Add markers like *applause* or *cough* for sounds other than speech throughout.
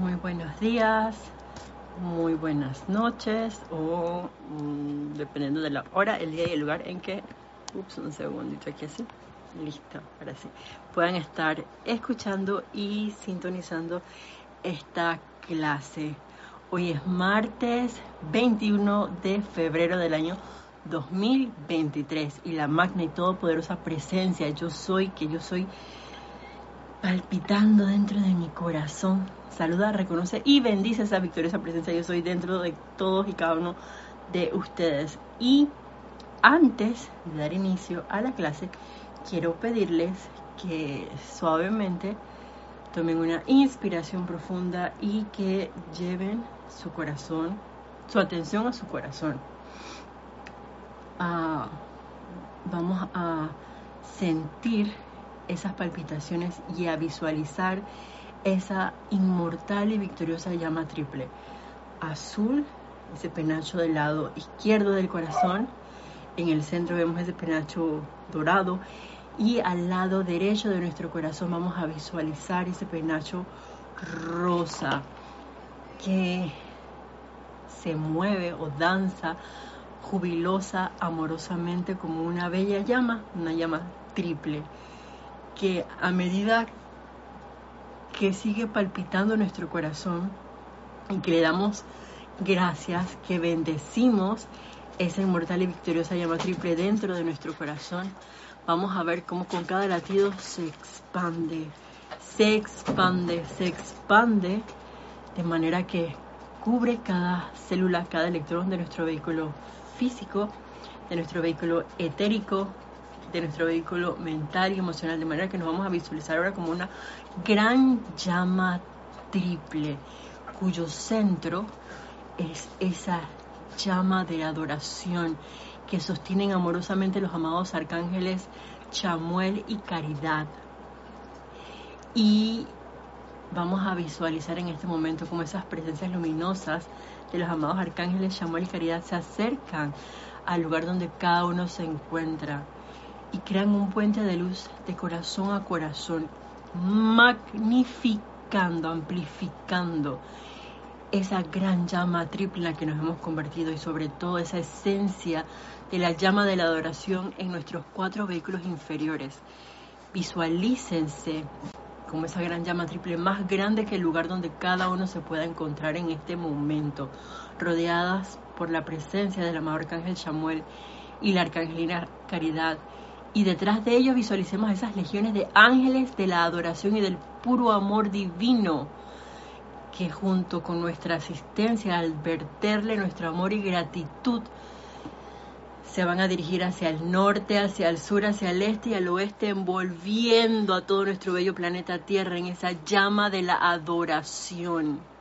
Muy buenos días, muy buenas noches o mm, dependiendo de la hora, el día y el lugar en que, ups, un segundito aquí así, listo, ahora sí, puedan estar escuchando y sintonizando esta clase. Hoy es martes 21 de febrero del año 2023 y la magna y todopoderosa presencia, yo soy, que yo soy palpitando dentro de mi corazón. Saluda, reconoce y bendice esa victoriosa presencia. Yo soy dentro de todos y cada uno de ustedes. Y antes de dar inicio a la clase, quiero pedirles que suavemente tomen una inspiración profunda y que lleven su corazón, su atención a su corazón. Ah, vamos a sentir esas palpitaciones y a visualizar esa inmortal y victoriosa llama triple. Azul, ese penacho del lado izquierdo del corazón. En el centro vemos ese penacho dorado. Y al lado derecho de nuestro corazón vamos a visualizar ese penacho rosa que se mueve o danza jubilosa, amorosamente como una bella llama, una llama triple que a medida que sigue palpitando nuestro corazón y que le damos gracias, que bendecimos esa inmortal y victoriosa llama triple dentro de nuestro corazón, vamos a ver cómo con cada latido se expande, se expande, se expande de manera que cubre cada célula, cada electrón de nuestro vehículo físico, de nuestro vehículo etérico, de nuestro vehículo mental y emocional, de manera que nos vamos a visualizar ahora como una gran llama triple, cuyo centro es esa llama de adoración que sostienen amorosamente los amados arcángeles Chamuel y Caridad. Y vamos a visualizar en este momento como esas presencias luminosas de los amados arcángeles Chamuel y Caridad se acercan al lugar donde cada uno se encuentra y crean un puente de luz de corazón a corazón, magnificando, amplificando esa gran llama triple en la que nos hemos convertido y sobre todo esa esencia de la llama de la adoración en nuestros cuatro vehículos inferiores. Visualícense como esa gran llama triple más grande que el lugar donde cada uno se pueda encontrar en este momento, rodeadas por la presencia del amado arcángel Samuel y la arcangelina Caridad y detrás de ellos visualicemos esas legiones de ángeles de la adoración y del puro amor divino que junto con nuestra asistencia al verterle nuestro amor y gratitud se van a dirigir hacia el norte, hacia el sur, hacia el este y al oeste, envolviendo a todo nuestro bello planeta Tierra en esa llama de la adoración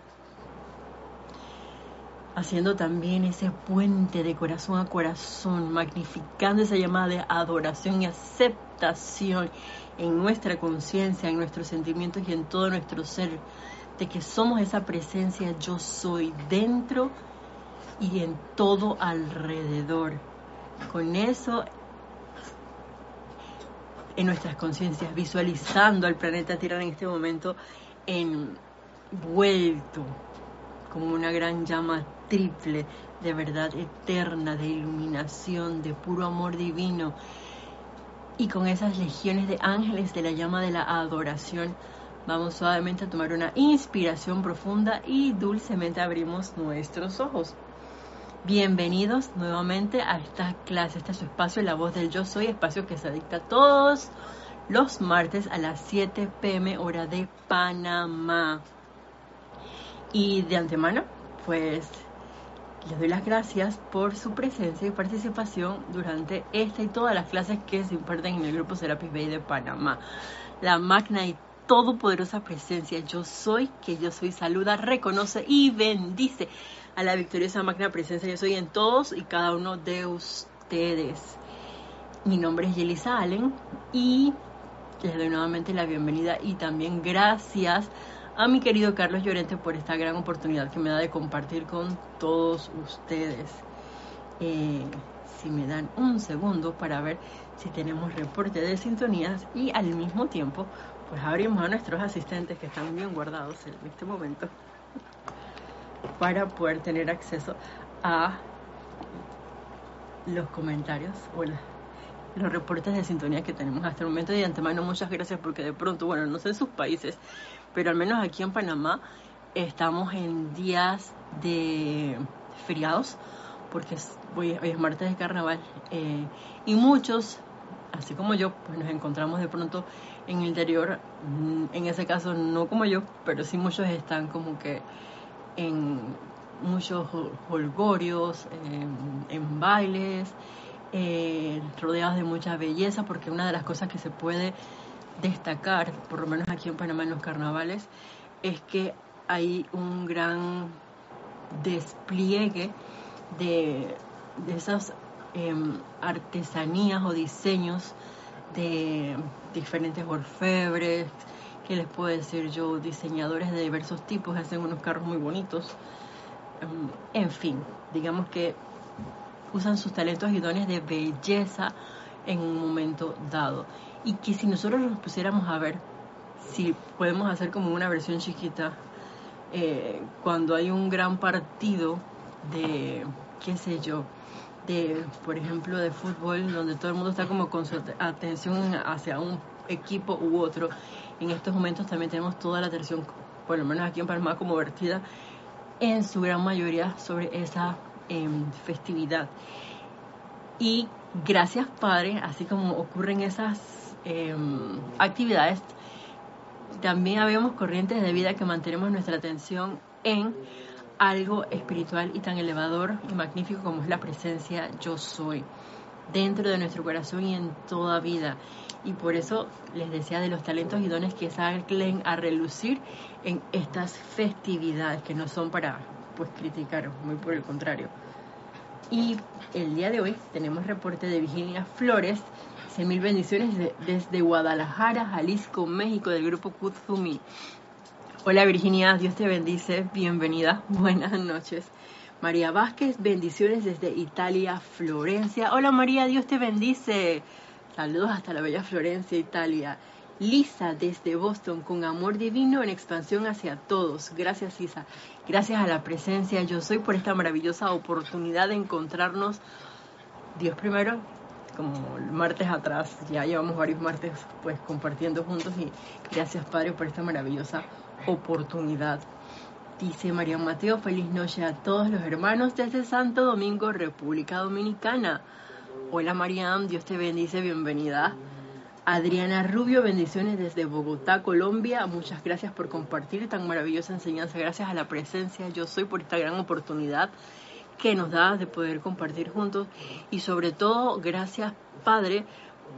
haciendo también ese puente de corazón a corazón, magnificando esa llamada de adoración y aceptación en nuestra conciencia, en nuestros sentimientos y en todo nuestro ser, de que somos esa presencia yo soy dentro y en todo alrededor. Con eso en nuestras conciencias, visualizando al planeta Tierra en este momento envuelto como una gran llama triple de verdad eterna, de iluminación, de puro amor divino. Y con esas legiones de ángeles de la llama de la adoración, vamos suavemente a tomar una inspiración profunda y dulcemente abrimos nuestros ojos. Bienvenidos nuevamente a esta clase, este es su espacio, La Voz del Yo Soy, espacio que se dicta todos los martes a las 7 pm hora de Panamá. Y de antemano, pues les doy las gracias por su presencia y participación durante esta y todas las clases que se imparten en el grupo Serapis Bay de Panamá. La magna y todopoderosa presencia yo soy, que yo soy, saluda, reconoce y bendice a la victoriosa magna presencia yo soy en todos y cada uno de ustedes. Mi nombre es Yelisa Allen y les doy nuevamente la bienvenida y también gracias a mi querido Carlos Llorente por esta gran oportunidad que me da de compartir con todos ustedes. Eh, si me dan un segundo para ver si tenemos reporte de sintonías y al mismo tiempo pues abrimos a nuestros asistentes que están bien guardados en este momento *laughs* para poder tener acceso a los comentarios o los reportes de sintonía que tenemos hasta el momento. De antemano, muchas gracias porque de pronto, bueno, no sé en sus países, pero al menos aquí en Panamá estamos en días de feriados porque hoy, es martes de carnaval eh, y muchos, así como yo, pues nos encontramos de pronto en el interior, mm, en ese caso no como yo, pero sí muchos están como que en muchos holgorios, en, bailes, eh, rodeados de mucha belleza, porque una de las cosas que se puede destacar, por lo menos aquí en Panamá en los carnavales, es que hay un gran despliegue de, esas em, artesanías o diseños de diferentes orfebres, que les puedo decir yo, diseñadores de diversos tipos, hacen unos carros muy bonitos. Em, en fin, digamos que usan sus talentos y dones de belleza en un momento dado. Y que si nosotros nos pusiéramos a ver si podemos hacer como una versión chiquita, eh, cuando hay un gran partido de, qué sé yo, de, por ejemplo, de fútbol, donde todo el mundo está como con su atención hacia un equipo u otro, en estos momentos también tenemos toda la atención, por lo menos aquí en Panamá, como vertida en su gran mayoría sobre esa em, festividad. Y gracias Padre, así como ocurren esas em, actividades, también habemos corrientes de vida que mantenemos nuestra atención en algo espiritual y tan elevador y magnífico como es la presencia yo soy dentro de nuestro corazón y en toda vida. Y por eso les decía de los talentos y dones que salen a relucir en estas festividades que no son para pues criticar, muy por el contrario. Y el día de hoy tenemos reporte de Virginia Flores, dice mil bendiciones desde Guadalajara, Jalisco, México, del grupo Kutsumi. Hola Virginia, Dios te bendice, bienvenida, *laughs* buenas noches. María Vázquez, bendiciones desde Italia, Florencia. Hola María, Dios te bendice. Saludos hasta la bella Florencia, Italia. Lisa desde Boston, con amor divino en expansión hacia todos. Gracias Lisa, gracias a la presencia yo soy por esta maravillosa oportunidad de encontrarnos. Dios primero, como el martes atrás, ya llevamos varios martes pues compartiendo juntos y gracias Padre por esta maravillosa oportunidad. Dice María Mateo, feliz noche a todos los hermanos desde Santo Domingo, República Dominicana. Hola Mariam, Dios te bendice, bienvenida. Adriana Rubio, bendiciones desde Bogotá, Colombia. Muchas gracias por compartir tan maravillosa enseñanza. Gracias a la presencia, yo soy por esta gran oportunidad que nos da de poder compartir juntos. Y sobre todo, gracias Padre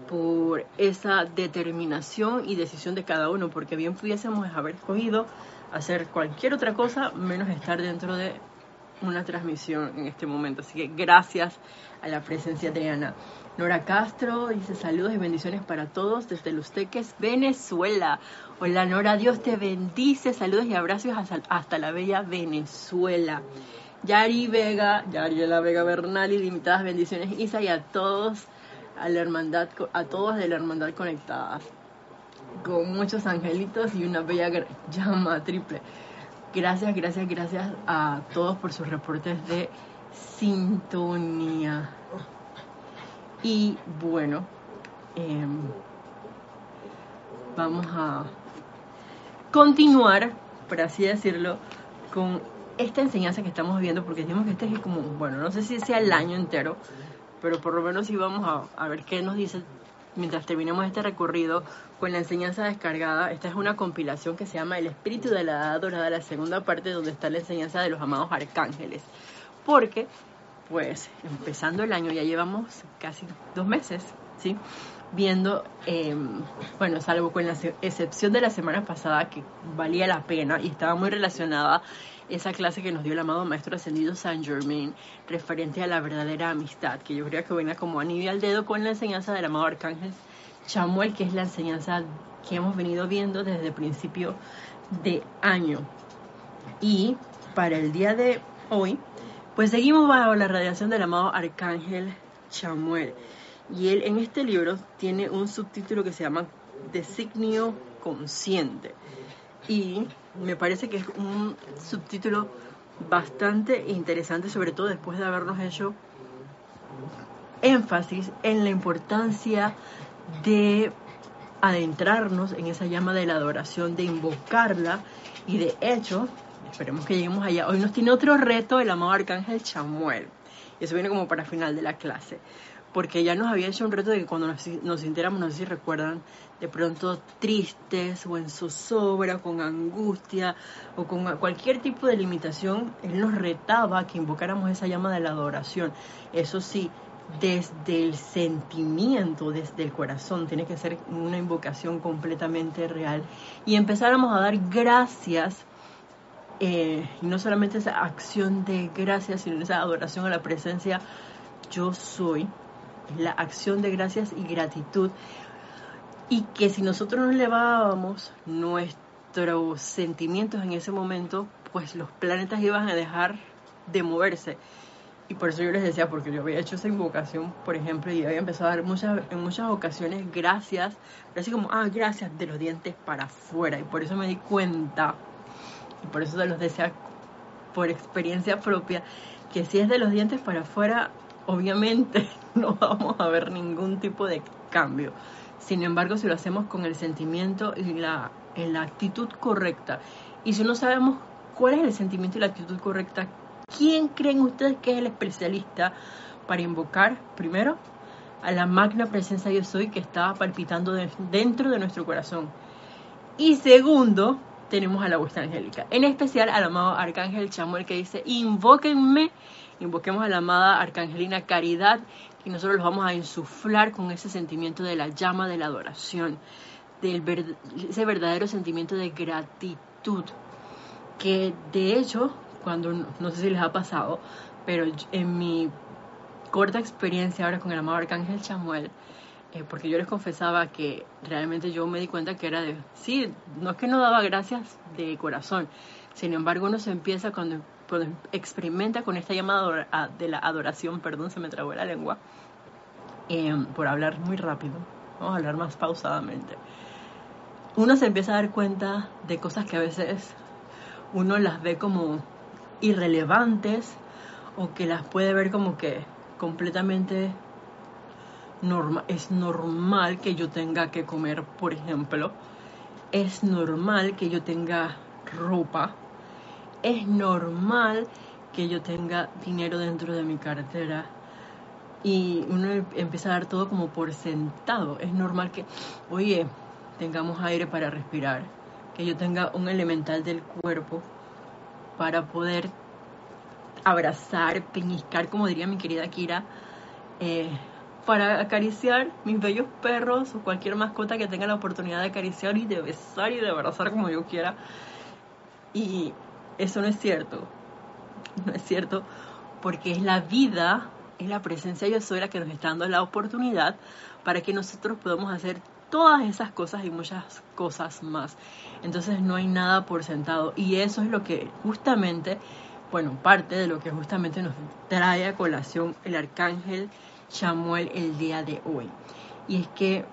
por esa determinación y decisión de cada uno, porque bien pudiésemos haber escogido hacer cualquier otra cosa menos estar dentro de una transmisión en este momento. Así que gracias a la presencia de Ana. Nora Castro dice saludos y bendiciones para todos desde Los Teques, Venezuela. Hola Nora, Dios te bendice, saludos y abrazos hasta, la bella Venezuela. Yari Vega, Yariela Vega Bernal, limitadas bendiciones Isa y a todos a la hermandad, a todos de la hermandad conectadas, con muchos angelitos y una bella llama triple. Gracias, gracias, gracias a todos por sus reportes de sintonía. Y bueno, em, vamos a continuar, por así decirlo, con esta enseñanza que estamos viendo, porque decimos que este es como, bueno, no sé si sea el año entero, pero por lo menos sí vamos a, ver qué nos dice mientras terminemos este recorrido con la enseñanza descargada. Esta es una compilación que se llama El Espíritu de la Edad Dorada, la segunda parte donde está la enseñanza de los amados arcángeles. Porque, pues, empezando el año, ya llevamos casi dos meses, ¿sí? Viendo, em, bueno, salvo con la excepción de la semana pasada que valía la pena y estaba muy relacionada esa clase que nos dio el amado Maestro Ascendido Saint Germain referente a la verdadera amistad, que yo creo que venga como anillo al dedo con la enseñanza del amado Arcángel Chamuel, que es la enseñanza que hemos venido viendo desde el principio de año. Y para el día de hoy, pues seguimos bajo la radiación del amado Arcángel Chamuel. Y él en este libro tiene un subtítulo que se llama Designio consciente. Y me parece que es un subtítulo bastante interesante, sobre todo después de habernos hecho énfasis en la importancia de adentrarnos en esa llama de la adoración, de invocarla y de hecho, esperemos que lleguemos allá. Hoy nos tiene otro reto el amado Arcángel Chamuel. Eso viene como para final de la clase. Porque ya nos había hecho un reto de que cuando nos, nos sintiéramos, no sé si recuerdan, de pronto tristes o en zozobra, con angustia o con cualquier tipo de limitación, Él nos retaba que invocáramos esa llama de la adoración. Eso sí, desde el sentimiento, desde el corazón, tiene que ser una invocación completamente real y empezáramos a dar gracias, eh, y no solamente esa acción de gracias, sino esa adoración a la presencia yo soy, la acción de gracias y gratitud, y que si nosotros nos elevábamos nuestros sentimientos en ese momento, pues los planetas iban a dejar de moverse y por eso yo les decía, porque yo había hecho esa invocación, por ejemplo, y había empezado a dar muchas, en muchas ocasiones gracias, así como, ah, gracias de los dientes para afuera. Y por eso me di cuenta, y por eso se los decía por experiencia propia, que si es de los dientes para afuera, obviamente *laughs* no vamos a ver ningún tipo de cambio. Sin embargo, si lo hacemos con el sentimiento y la, la actitud correcta, y si no sabemos cuál es el sentimiento y la actitud correcta, ¿Quién creen ustedes que es el especialista para invocar, primero, a la magna presencia yo soy que está palpitando dentro de nuestro corazón? Y segundo, tenemos a la vuestra angélica, en especial al amado Arcángel Chamuel que dice, invóquenme, invoquemos a la amada Arcangelina Caridad y nosotros los vamos a insuflar con ese sentimiento de la llama de la adoración, del ese verdadero sentimiento de gratitud, que de hecho cuando, no sé si les ha pasado, pero en mi corta experiencia ahora con el amado Arcángel Chamuel, eh, porque yo les confesaba que realmente yo me di cuenta que era de, sí, no es que no daba gracias de corazón, sin embargo uno se empieza cuando, experimenta con esta llamada de la adoración, perdón, se me trabó la lengua, em, por hablar muy rápido, vamos a hablar más pausadamente. Uno se empieza a dar cuenta de cosas que a veces uno las ve como irrelevantes o que las puede ver como que completamente normal. Es normal que yo tenga que comer, por ejemplo. Es normal que yo tenga ropa. Es normal que yo tenga dinero dentro de mi cartera. Y uno empieza a dar todo como por sentado. Es normal que, oye, tengamos aire para respirar. Que yo tenga un elemental del cuerpo para poder abrazar, peñiscar, como diría mi querida Kira, eh, para acariciar mis bellos perros o cualquier mascota que tenga la oportunidad de acariciar y de besar y de abrazar como yo quiera. Y eso no es cierto. No es cierto porque es la vida, es la presencia yo soy la que nos está dando la oportunidad para que nosotros podamos hacer todas esas cosas y muchas cosas más. Entonces no hay nada por sentado. Y eso es lo que justamente, bueno, parte de lo que justamente nos trae a colación el arcángel Samuel el día de hoy. Y es que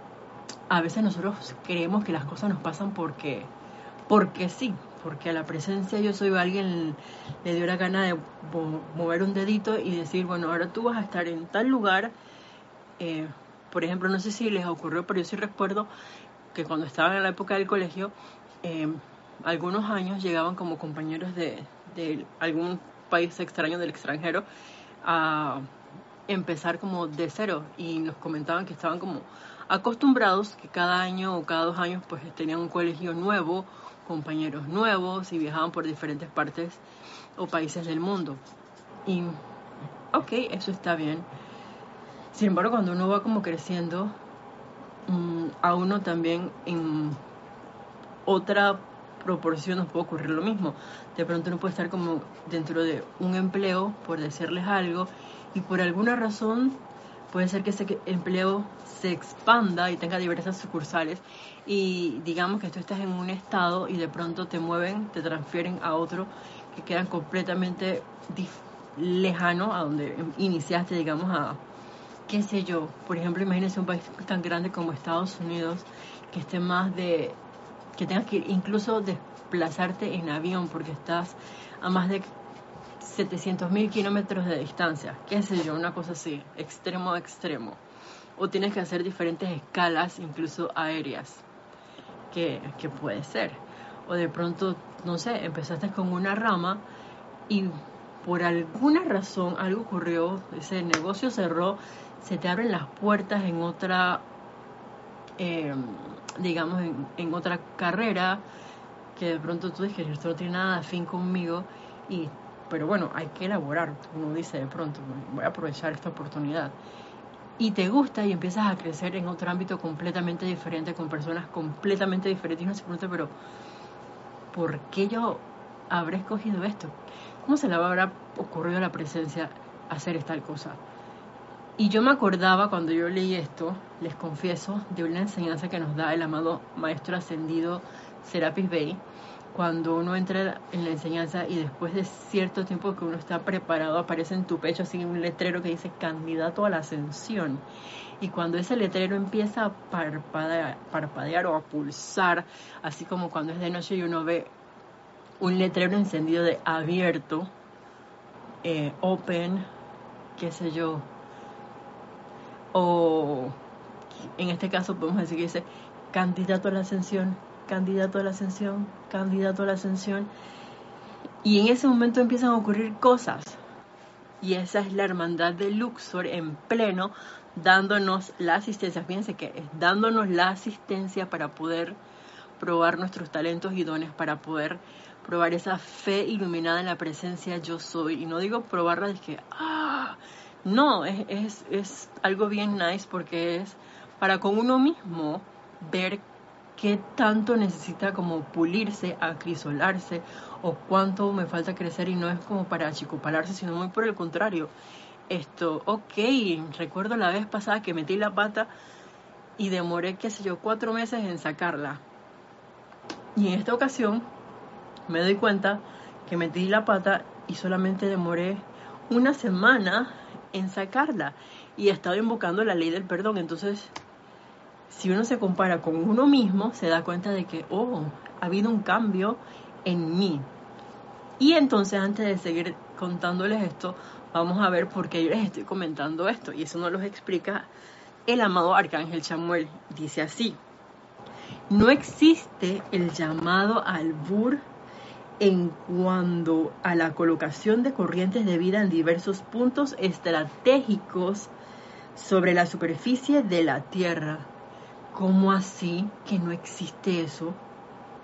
a veces nosotros creemos que las cosas nos pasan porque, porque sí, porque a la presencia yo soy alguien le dio la gana de mover un dedito y decir, bueno, ahora tú vas a estar en tal lugar. Eh, por ejemplo, no sé si les ocurrió, pero yo sí recuerdo que cuando estaba en la época del colegio, eh, algunos años llegaban como compañeros de, algún país extraño del extranjero a empezar como de cero y nos comentaban que estaban como acostumbrados que cada año o cada dos años pues tenían un colegio nuevo, compañeros nuevos y viajaban por diferentes partes o países del mundo. Y ok, eso está bien. Sin embargo, cuando uno va como creciendo, mm, a uno también en otra proporción nos puede ocurrir lo mismo. De pronto uno puede estar como dentro de un empleo, por decirles algo, y por alguna razón puede ser que ese empleo se expanda y tenga diversas sucursales y digamos que tú estás en un estado y de pronto te mueven, te transfieren a otro que quedan completamente lejano a donde iniciaste, digamos, a, qué sé yo, por ejemplo, imagínense un país tan grande como Estados Unidos, que esté más de que tengas que incluso desplazarte en avión porque estás a más de 700 mil kilómetros de distancia, qué sé yo, una cosa así, extremo a extremo. O tienes que hacer diferentes escalas, incluso aéreas, que, puede ser. O de pronto, no sé, empezaste con una rama y por alguna razón algo ocurrió, ese negocio cerró, se te abren las puertas en otra, eh, digamos, en, otra carrera, que de pronto tú dices, esto no tiene nada de fin conmigo, y, pero bueno, hay que elaborar, uno dice de pronto, voy a aprovechar esta oportunidad. Y te gusta y empiezas a crecer en otro ámbito completamente diferente, con personas completamente diferentes, y uno se pregunta, pero ¿por qué yo habré escogido esto? ¿Cómo se le habrá ocurrido a la presencia hacer tal cosa? Y yo me acordaba cuando yo leí esto, les confieso, de una enseñanza que nos da el amado Maestro Ascendido Serapis Bey, cuando uno entra en la enseñanza y después de cierto tiempo que uno está preparado, aparece en tu pecho así un letrero que dice candidato a la ascensión. Y cuando ese letrero empieza a parpadear, o a pulsar, así como cuando es de noche y uno ve un letrero encendido de abierto, eh, open, qué sé yo, o en este caso podemos decir que dice candidato a la ascensión, candidato a la ascensión, candidato a la ascensión. Y en ese momento empiezan a ocurrir cosas. Y esa es la hermandad de Luxor en pleno, dándonos la asistencia. Fíjense que es dándonos la asistencia para poder probar nuestros talentos y dones, para poder probar esa fe iluminada en la presencia yo soy. Y no digo probarla de que, ah, no, es, es, es algo bien nice porque es para con uno mismo ver qué tanto necesita como pulirse, acrisolarse o cuánto me falta crecer y no es como para achicopalarse, sino muy por el contrario. Esto, ok, recuerdo la vez pasada que metí la pata y demoré, qué sé yo, cuatro meses en sacarla. Y en esta ocasión me doy cuenta que metí la pata y solamente demoré una semana en sacarla y he estado invocando la ley del perdón. Entonces, si uno se compara con uno mismo, se da cuenta de que, oh, ha habido un cambio en mí. Y entonces, antes de seguir contándoles esto, vamos a ver por qué yo les estoy comentando esto. Y eso nos lo explica el amado Arcángel Chamuel. Dice así, no existe el llamado albur en cuanto a la colocación de corrientes de vida en diversos puntos estratégicos sobre la superficie de la Tierra. ¿Cómo así que no existe eso?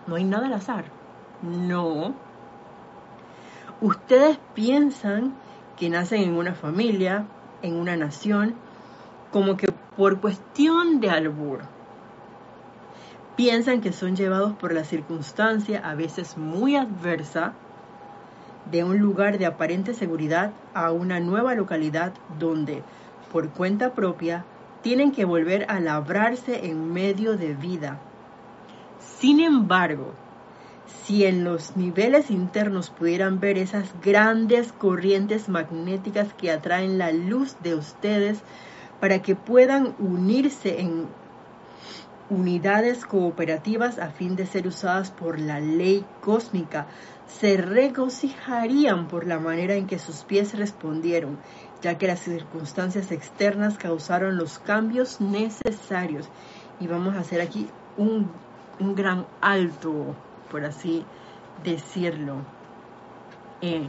No hay nada al azar. No. Ustedes piensan que nacen en una familia, en una nación, como que por cuestión de albur piensan que son llevados por la circunstancia, a veces muy adversa, de un lugar de aparente seguridad a una nueva localidad donde, por cuenta propia, tienen que volver a labrarse en medio de vida. Sin embargo, si en los niveles internos pudieran ver esas grandes corrientes magnéticas que atraen la luz de ustedes para que puedan unirse en unidades cooperativas a fin de ser usadas por la ley cósmica, se regocijarían por la manera en que sus pies respondieron, ya que las circunstancias externas causaron los cambios necesarios. Y vamos a hacer aquí un, un gran alto, por así decirlo. Eh,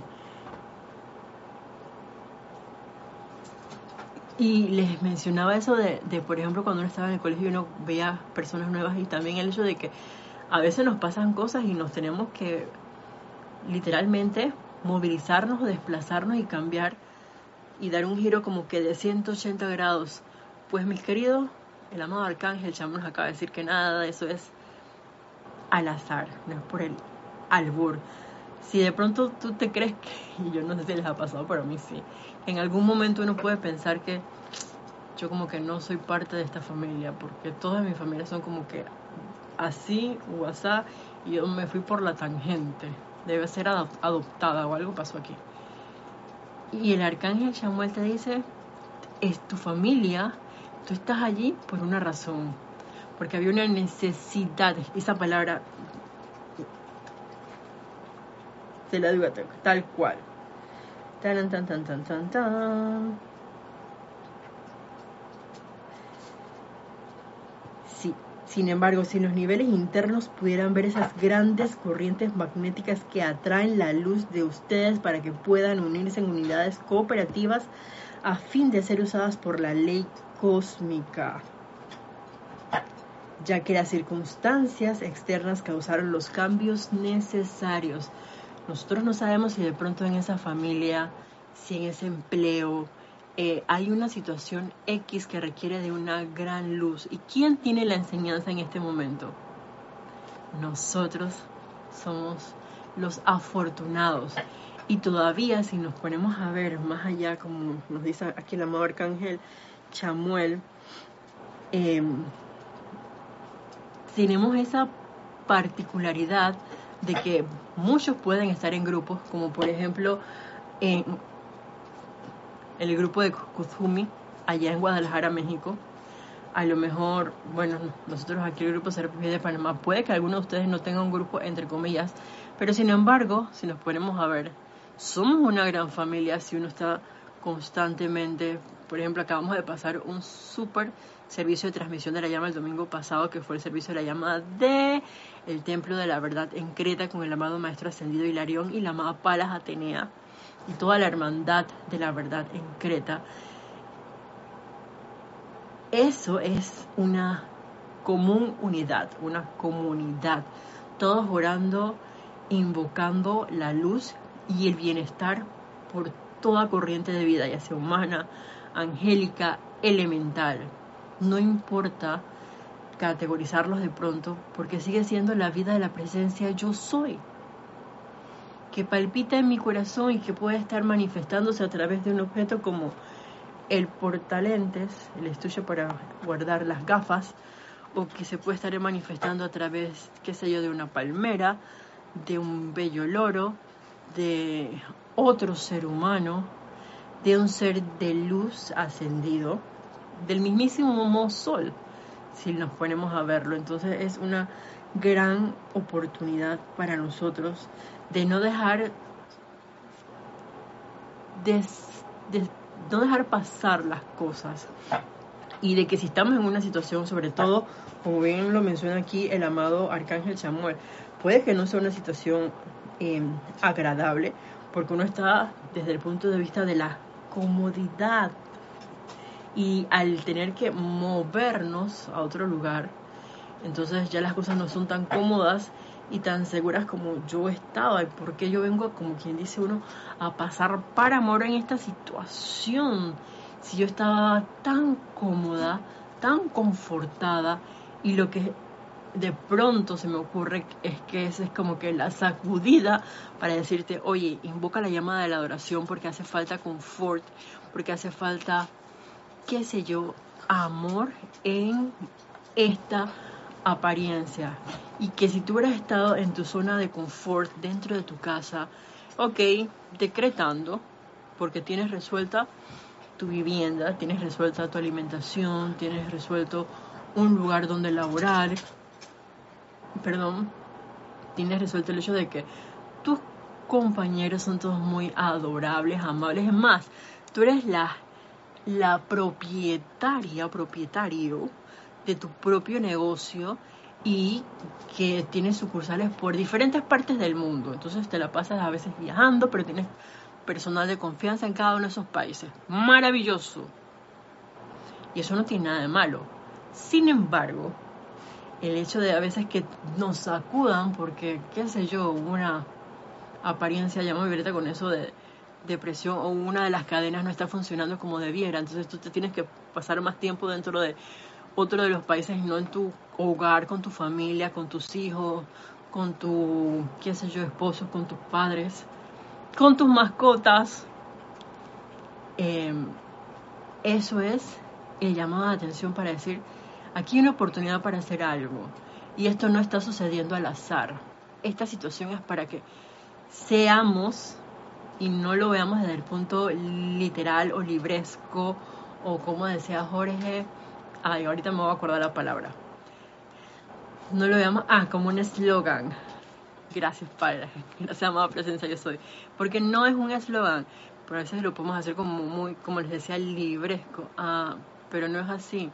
Y les mencionaba eso de, de, por ejemplo, cuando uno estaba en el colegio y uno veía personas nuevas y también el hecho de que a veces nos pasan cosas y nos tenemos que literalmente movilizarnos, desplazarnos y cambiar y dar un giro como que de 180 grados. Pues mis queridos, el amado arcángel Chamo nos acaba de decir que nada de eso es al azar, no es por el albur. Si de pronto tú te crees que, *laughs* y yo no sé si les ha pasado, pero a mí sí, en algún momento uno puede pensar que yo como que no soy parte de esta familia, porque todas mis familias son como que así o así, y yo me fui por la tangente. Debe ser adoptada o algo pasó aquí. Y el arcángel Samuel te dice, es tu familia, tú estás allí por una razón, porque había una necesidad, esa palabra se la digo tal cual. Tan, tan, tan, tan, tan, tan. Sí, sin embargo, si los niveles internos pudieran ver esas grandes corrientes magnéticas que atraen la luz de ustedes para que puedan unirse en unidades cooperativas a fin de ser usadas por la ley cósmica, ya que las circunstancias externas causaron los cambios necesarios. Nosotros no sabemos si de pronto en esa familia, si en ese empleo, eh, hay una situación X que requiere de una gran luz. ¿Y quién tiene la enseñanza en este momento? Nosotros somos los afortunados. Y todavía si nos ponemos a ver más allá, como nos dice aquí el amado arcángel Chamuel, em, tenemos esa particularidad de que muchos pueden estar en grupos, como por ejemplo en el grupo de Kuzumi, allá en Guadalajara, México. A lo mejor, bueno, nosotros aquí el grupo Serapis de Panamá, puede que algunos de ustedes no tengan un grupo, entre comillas, pero sin embargo, si nos ponemos a ver, somos una gran familia si uno está constantemente, por ejemplo, acabamos de pasar un súper servicio de transmisión de la llama el domingo pasado, que fue el servicio de la llama de el Templo de la Verdad en Creta con el amado Maestro Ascendido Hilarión y la amada Palas Atenea y toda la hermandad de la verdad en Creta. Eso es una común unidad, una comunidad, todos orando, invocando la luz y el bienestar por toda corriente de vida, ya sea humana, angélica, elemental. No importa categorizarlos de pronto, porque sigue siendo la vida de la presencia yo soy, que palpita en mi corazón y que puede estar manifestándose a través de un objeto como el portalentes, el estuche para guardar las gafas, o que se puede estar manifestando a través, qué sé yo, de una palmera, de un bello loro, de otro ser humano, de un ser de luz ascendido, del mismísimo sol si nos ponemos a verlo. Entonces es una gran oportunidad para nosotros de no dejar de, no dejar pasar las cosas. Y de que si estamos en una situación, sobre todo, como bien lo menciona aquí el amado Arcángel Samuel, puede que no sea una situación em, agradable, porque uno está desde el punto de vista de la comodidad. Y al tener que movernos a otro lugar, entonces ya las cosas no son tan cómodas y tan seguras como yo estaba. ¿Y porque yo vengo, como quien dice uno, a pasar para amor en esta situación? Si yo estaba tan cómoda, tan confortada y lo que de pronto se me ocurre es que esa es como que la sacudida para decirte, oye, invoca la llamada de la adoración porque hace falta confort, porque hace falta qué sé yo, amor en esta apariencia. Y que si tú hubieras estado en tu zona de confort dentro de tu casa, ok, decretando, porque tienes resuelta tu vivienda, tienes resuelta tu alimentación, tienes resuelto un lugar donde laborar, perdón, tienes resuelto el hecho de que tus compañeros son todos muy adorables, amables, es más, tú eres la la propietaria, propietario de tu propio negocio y que tienes sucursales por diferentes partes del mundo. Entonces te la pasas a veces viajando, pero tienes personal de confianza en cada uno de esos países. Maravilloso. Y eso no tiene nada de malo. Sin embargo, el hecho de a veces que nos sacudan porque, qué sé yo, una apariencia ya muy violenta con eso de depresión o una de las cadenas no está funcionando como debiera. Entonces tú te tienes que pasar más tiempo dentro de otro de los países no en tu hogar, con tu familia, con tus hijos, con tu, qué sé yo, esposo, con tus padres, con tus mascotas. Em, eso es el llamado de atención para decir, aquí hay una oportunidad para hacer algo. Y esto no está sucediendo al azar. Esta situación es para que seamos y no lo veamos desde el punto literal o libresco o como decía Jorge, ay, ahorita me voy a acordar la palabra. no lo veamos, ah, como un eslogan. Gracias, Padre. Gracias, amada presencia, yo soy. Porque no es un eslogan, pero a veces lo podemos hacer como muy, como les decía, libresco. Ah, pero no es así.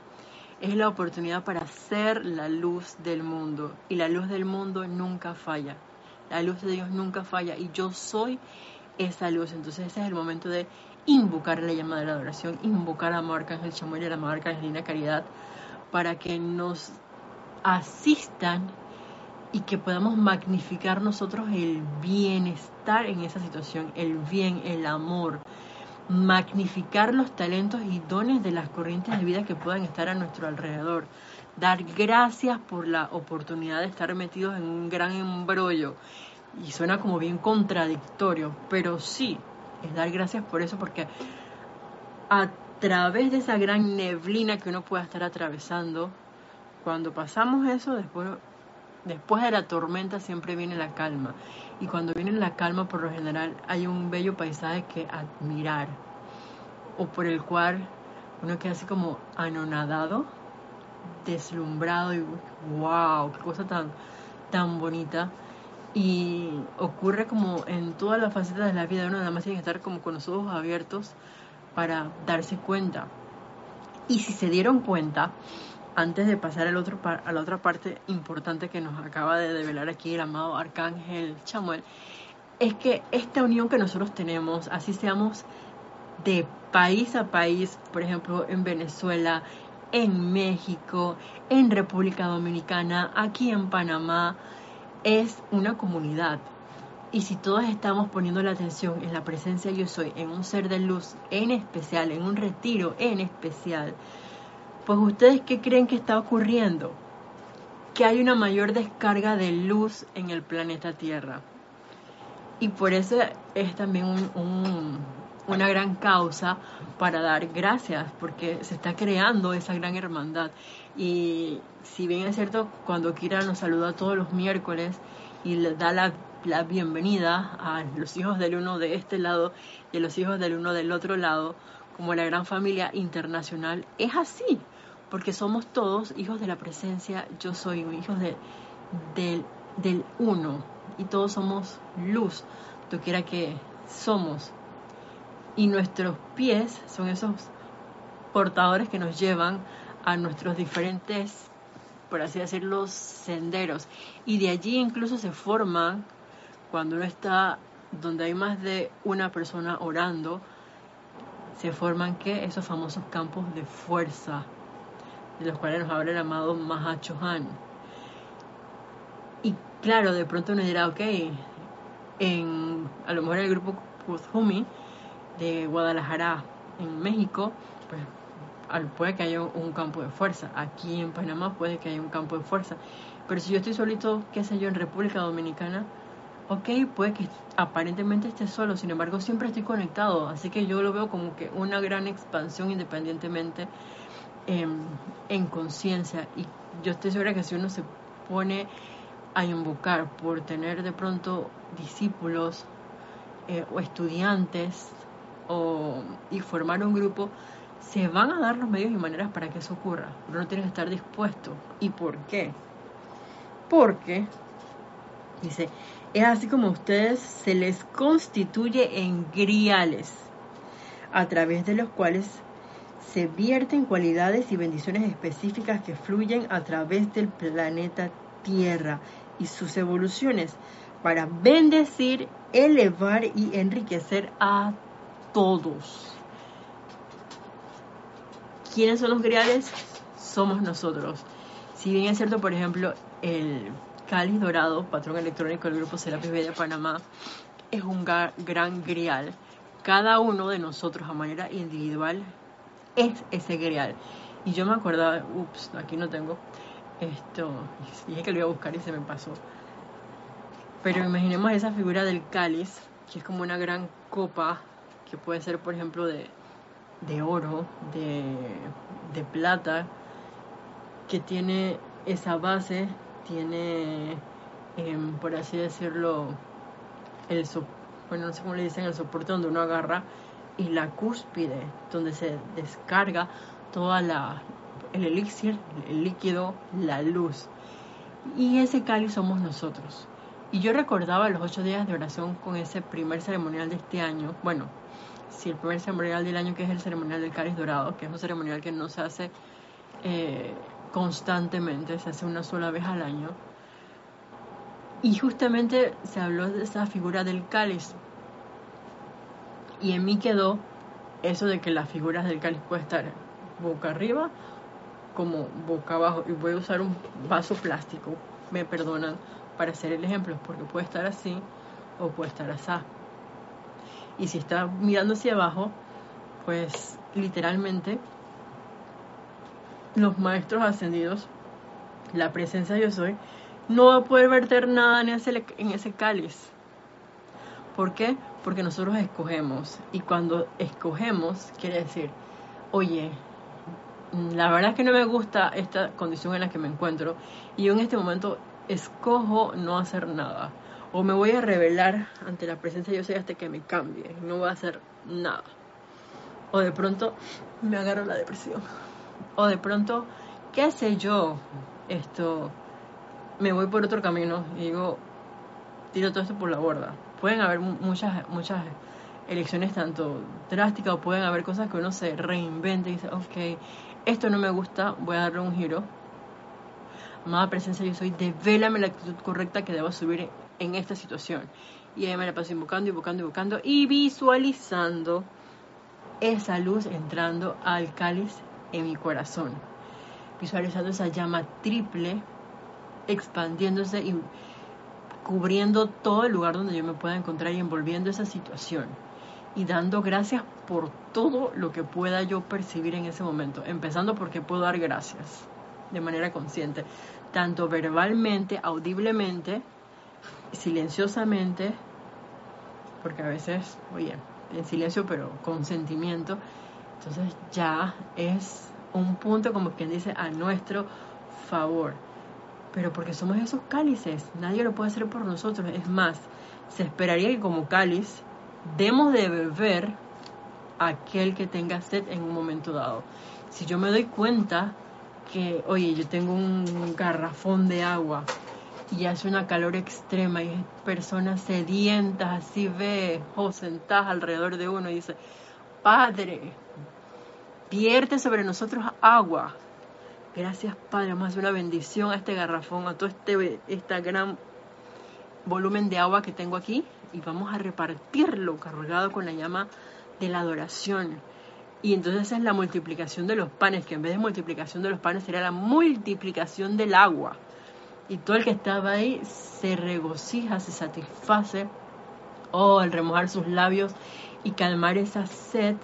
Es la oportunidad para ser la luz del mundo. Y la luz del mundo nunca falla. La luz de Dios nunca falla. Y yo soy esa luz. Entonces ese es el momento de invocar la llamada de la adoración, invocar a Arcángel Chamuel y a la Amada Arcangelina Caridad para que nos asistan y que podamos magnificar nosotros el bienestar en esa situación, el bien, el amor, magnificar los talentos y dones de las corrientes de vida que puedan estar a nuestro alrededor, dar gracias por la oportunidad de estar metidos en un gran embrollo. Y suena como bien contradictorio, pero sí, es dar gracias por eso porque a través de esa gran neblina que uno pueda estar atravesando, cuando pasamos eso, después, después de la tormenta siempre viene la calma. Y cuando viene la calma, por lo general, hay un bello paisaje que admirar, o por el cual uno queda así como anonadado, deslumbrado y wow, qué cosa tan, tan bonita. Y ocurre como en todas las facetas de la vida, uno nada más tiene que estar como con los ojos abiertos para darse cuenta. Y si se dieron cuenta, antes de pasar al otro a la otra parte importante que nos acaba de develar aquí el amado Arcángel Chamuel, es que esta unión que nosotros tenemos, así seamos de país a país, por ejemplo en Venezuela, en México, en República Dominicana, aquí en Panamá, es una comunidad. Y si todos estamos poniendo la atención en la presencia yo soy, en un ser de luz en especial, en un retiro en especial, pues ustedes qué creen que está ocurriendo? Que hay una mayor descarga de luz en el planeta Tierra. Y por eso es también una gran causa para dar gracias, porque se está creando esa gran hermandad. Y si bien es cierto, cuando Kira nos saluda todos los miércoles y le da la, bienvenida a los hijos del uno de este lado y a los hijos del uno del otro lado, como la gran familia internacional, es así porque somos todos hijos de la presencia, yo soy hijos de, del, uno, y todos somos luz, quiera que somos. Y nuestros pies son esos portadores que nos llevan a nuestros diferentes, por así decirlo, senderos. Y de allí incluso se forman, cuando uno está donde hay más de una persona orando, se forman que esos famosos campos de fuerza, de los cuales nos habla el amado Mahachohan. Y claro, de pronto uno dirá, ok, en, a lo mejor el grupo Kuzhumi de Guadalajara, en México, pues puede que haya un campo de fuerza. Aquí en Panamá puede que haya un campo de fuerza. Pero si yo estoy solito, qué sé yo, en República Dominicana, ok, puede que aparentemente esté solo, sin embargo siempre estoy conectado, así que yo lo veo como que una gran expansión independientemente en, conciencia. Y yo estoy segura que si uno se pone a invocar por tener de pronto discípulos eh, o estudiantes o, y formar un grupo, se van a dar los medios y maneras para que eso ocurra. Pero no tienes que estar dispuesto. ¿Y por qué? Porque, dice, es así como a ustedes se les constituye en griales, a través de los cuales se vierten cualidades y bendiciones específicas que fluyen a través del planeta Tierra y sus evoluciones para bendecir, elevar y enriquecer a todos. ¿Quiénes son los griales? Somos nosotros. Si bien es cierto, por ejemplo, el cáliz dorado, patrón electrónico del grupo Serapis de Panamá, es un gran grial. Cada uno de nosotros a manera individual es ese grial. Y yo me acordaba, ups, aquí no tengo esto, dije que lo iba a buscar y se me pasó. Pero imaginemos esa figura del cáliz, que es como una gran copa, que puede ser, por ejemplo, de, de oro, de, de plata, que tiene esa base, tiene, em, por así decirlo, el bueno, no sé cómo le dicen, el soporte donde uno agarra y la cúspide, donde se descarga toda la el elixir, el líquido, la luz. Y ese cáliz somos nosotros. Y yo recordaba los ocho días de oración con ese primer ceremonial de este año. Bueno, si el primer ceremonial del año que es el ceremonial del cáliz dorado, que es un ceremonial que no se hace eh, constantemente, se hace una sola vez al año. Y justamente se habló de esa figura del cáliz. Y en mí quedó eso de que las figuras del cáliz puede estar boca arriba como boca abajo. Y voy a usar un vaso plástico, me perdonan, para hacer el ejemplo, porque puede estar así o puede estar así. Y si está mirando hacia abajo, pues literalmente los maestros ascendidos, la presencia yo soy, no va a poder verter nada en ese, en ese cáliz. ¿Por qué? Porque nosotros escogemos. Y cuando escogemos, quiere decir, oye, la verdad es que no me gusta esta condición en la que me encuentro. Y yo en este momento escojo no hacer nada. O me voy a revelar ante la presencia de yo soy hasta que me cambie. No voy a hacer nada. O de pronto me agarro la depresión. O de pronto, qué sé yo, esto, me voy por otro camino y digo, tiro todo esto por la borda. Pueden haber muchas, muchas elecciones tanto drásticas o pueden haber cosas que uno se reinvente y dice, ok, esto no me gusta, voy a darle un giro. Amada presencia, yo soy, devélame la actitud correcta que debo subir en esta situación. Y ahí me la paso invocando, invocando, invocando y visualizando esa luz entrando al cáliz en mi corazón. Visualizando esa llama triple expandiéndose y cubriendo todo el lugar donde yo me pueda encontrar y envolviendo esa situación. Y dando gracias por todo lo que pueda yo percibir en ese momento. Empezando porque puedo dar gracias de manera consciente. Tanto verbalmente, audiblemente, silenciosamente, porque a veces, oye, en silencio pero con sentimiento, entonces ya es un punto como quien dice a nuestro favor. Pero porque somos esos cálices, nadie lo puede hacer por nosotros. Es más, se esperaría que como cáliz demos de beber a aquel que tenga sed en un momento dado. Si yo me doy cuenta que, oye, yo tengo un garrafón de agua y hace una calor extrema y hay personas sedientas, así ve, o sentadas alrededor de uno y dice, Padre, vierte sobre nosotros agua. Gracias, Padre, hacer una bendición a este garrafón, a todo este, este gran volumen de agua que tengo aquí y vamos a repartirlo cargado con la llama de la adoración. Y entonces es la multiplicación de los panes, que en vez de multiplicación de los panes sería la multiplicación del agua. Y todo el que estaba ahí se regocija, se satisface, oh, al remojar sus labios y calmar esa sed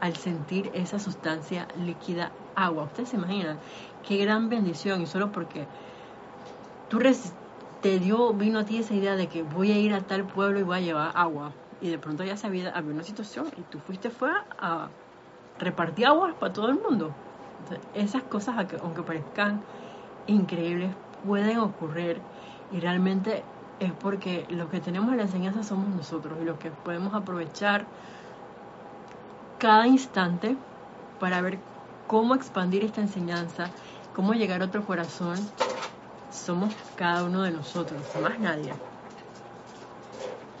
al sentir esa sustancia líquida agua. Ustedes se imaginan qué gran bendición y solo porque tú te dio, vino a ti esa idea de que voy a ir a tal pueblo y voy a llevar agua. Y de pronto ya sabía, había una situación y tú fuiste fue a repartir agua para todo el mundo. esas cosas, aunque parezcan increíbles, pueden ocurrir y realmente es porque los que tenemos la enseñanza somos nosotros y los que podemos aprovechar cada instante para ver cómo expandir esta enseñanza, cómo llegar a otro corazón, somos cada uno de nosotros, más nadie.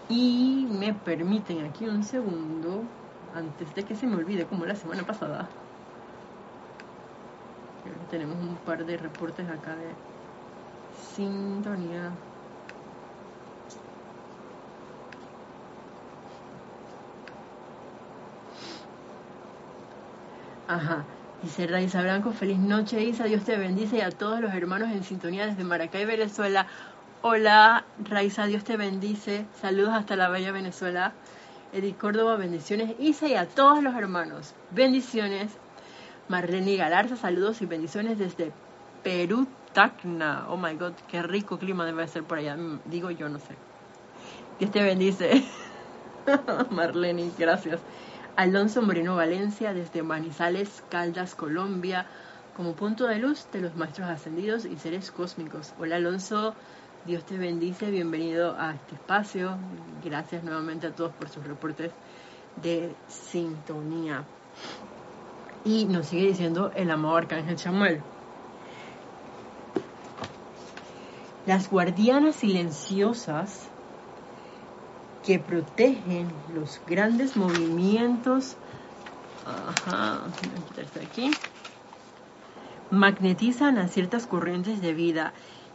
Y me permiten aquí un segundo, antes de que se me olvide, como la semana pasada. Tenemos un par de reportes acá de sintonía. Ajá. Dice Raiza Blanco, feliz noche Isa, Dios te bendice y a todos los hermanos en sintonía desde Maracay, Venezuela. Hola Raiza, Dios te bendice. Saludos hasta la bella Venezuela. Edith Córdoba, bendiciones Isa y a todos los hermanos. Bendiciones. Marlene Galarza, saludos y bendiciones desde Perú, Tacna. Oh my God, qué rico clima debe ser por allá. Mm, digo yo, no sé. Dios te bendice. Marlene, gracias. Alonso Moreno Valencia desde Manizales, Caldas, Colombia, como punto de luz de los maestros ascendidos y seres cósmicos. Hola Alonso, Dios te bendice, bienvenido a este espacio. Gracias nuevamente a todos por sus reportes de sintonía. Y nos sigue diciendo el amado Arcángel Samuel. Las guardianas silenciosas que protegen los grandes movimientos. Magnetizan a ciertas corrientes de vida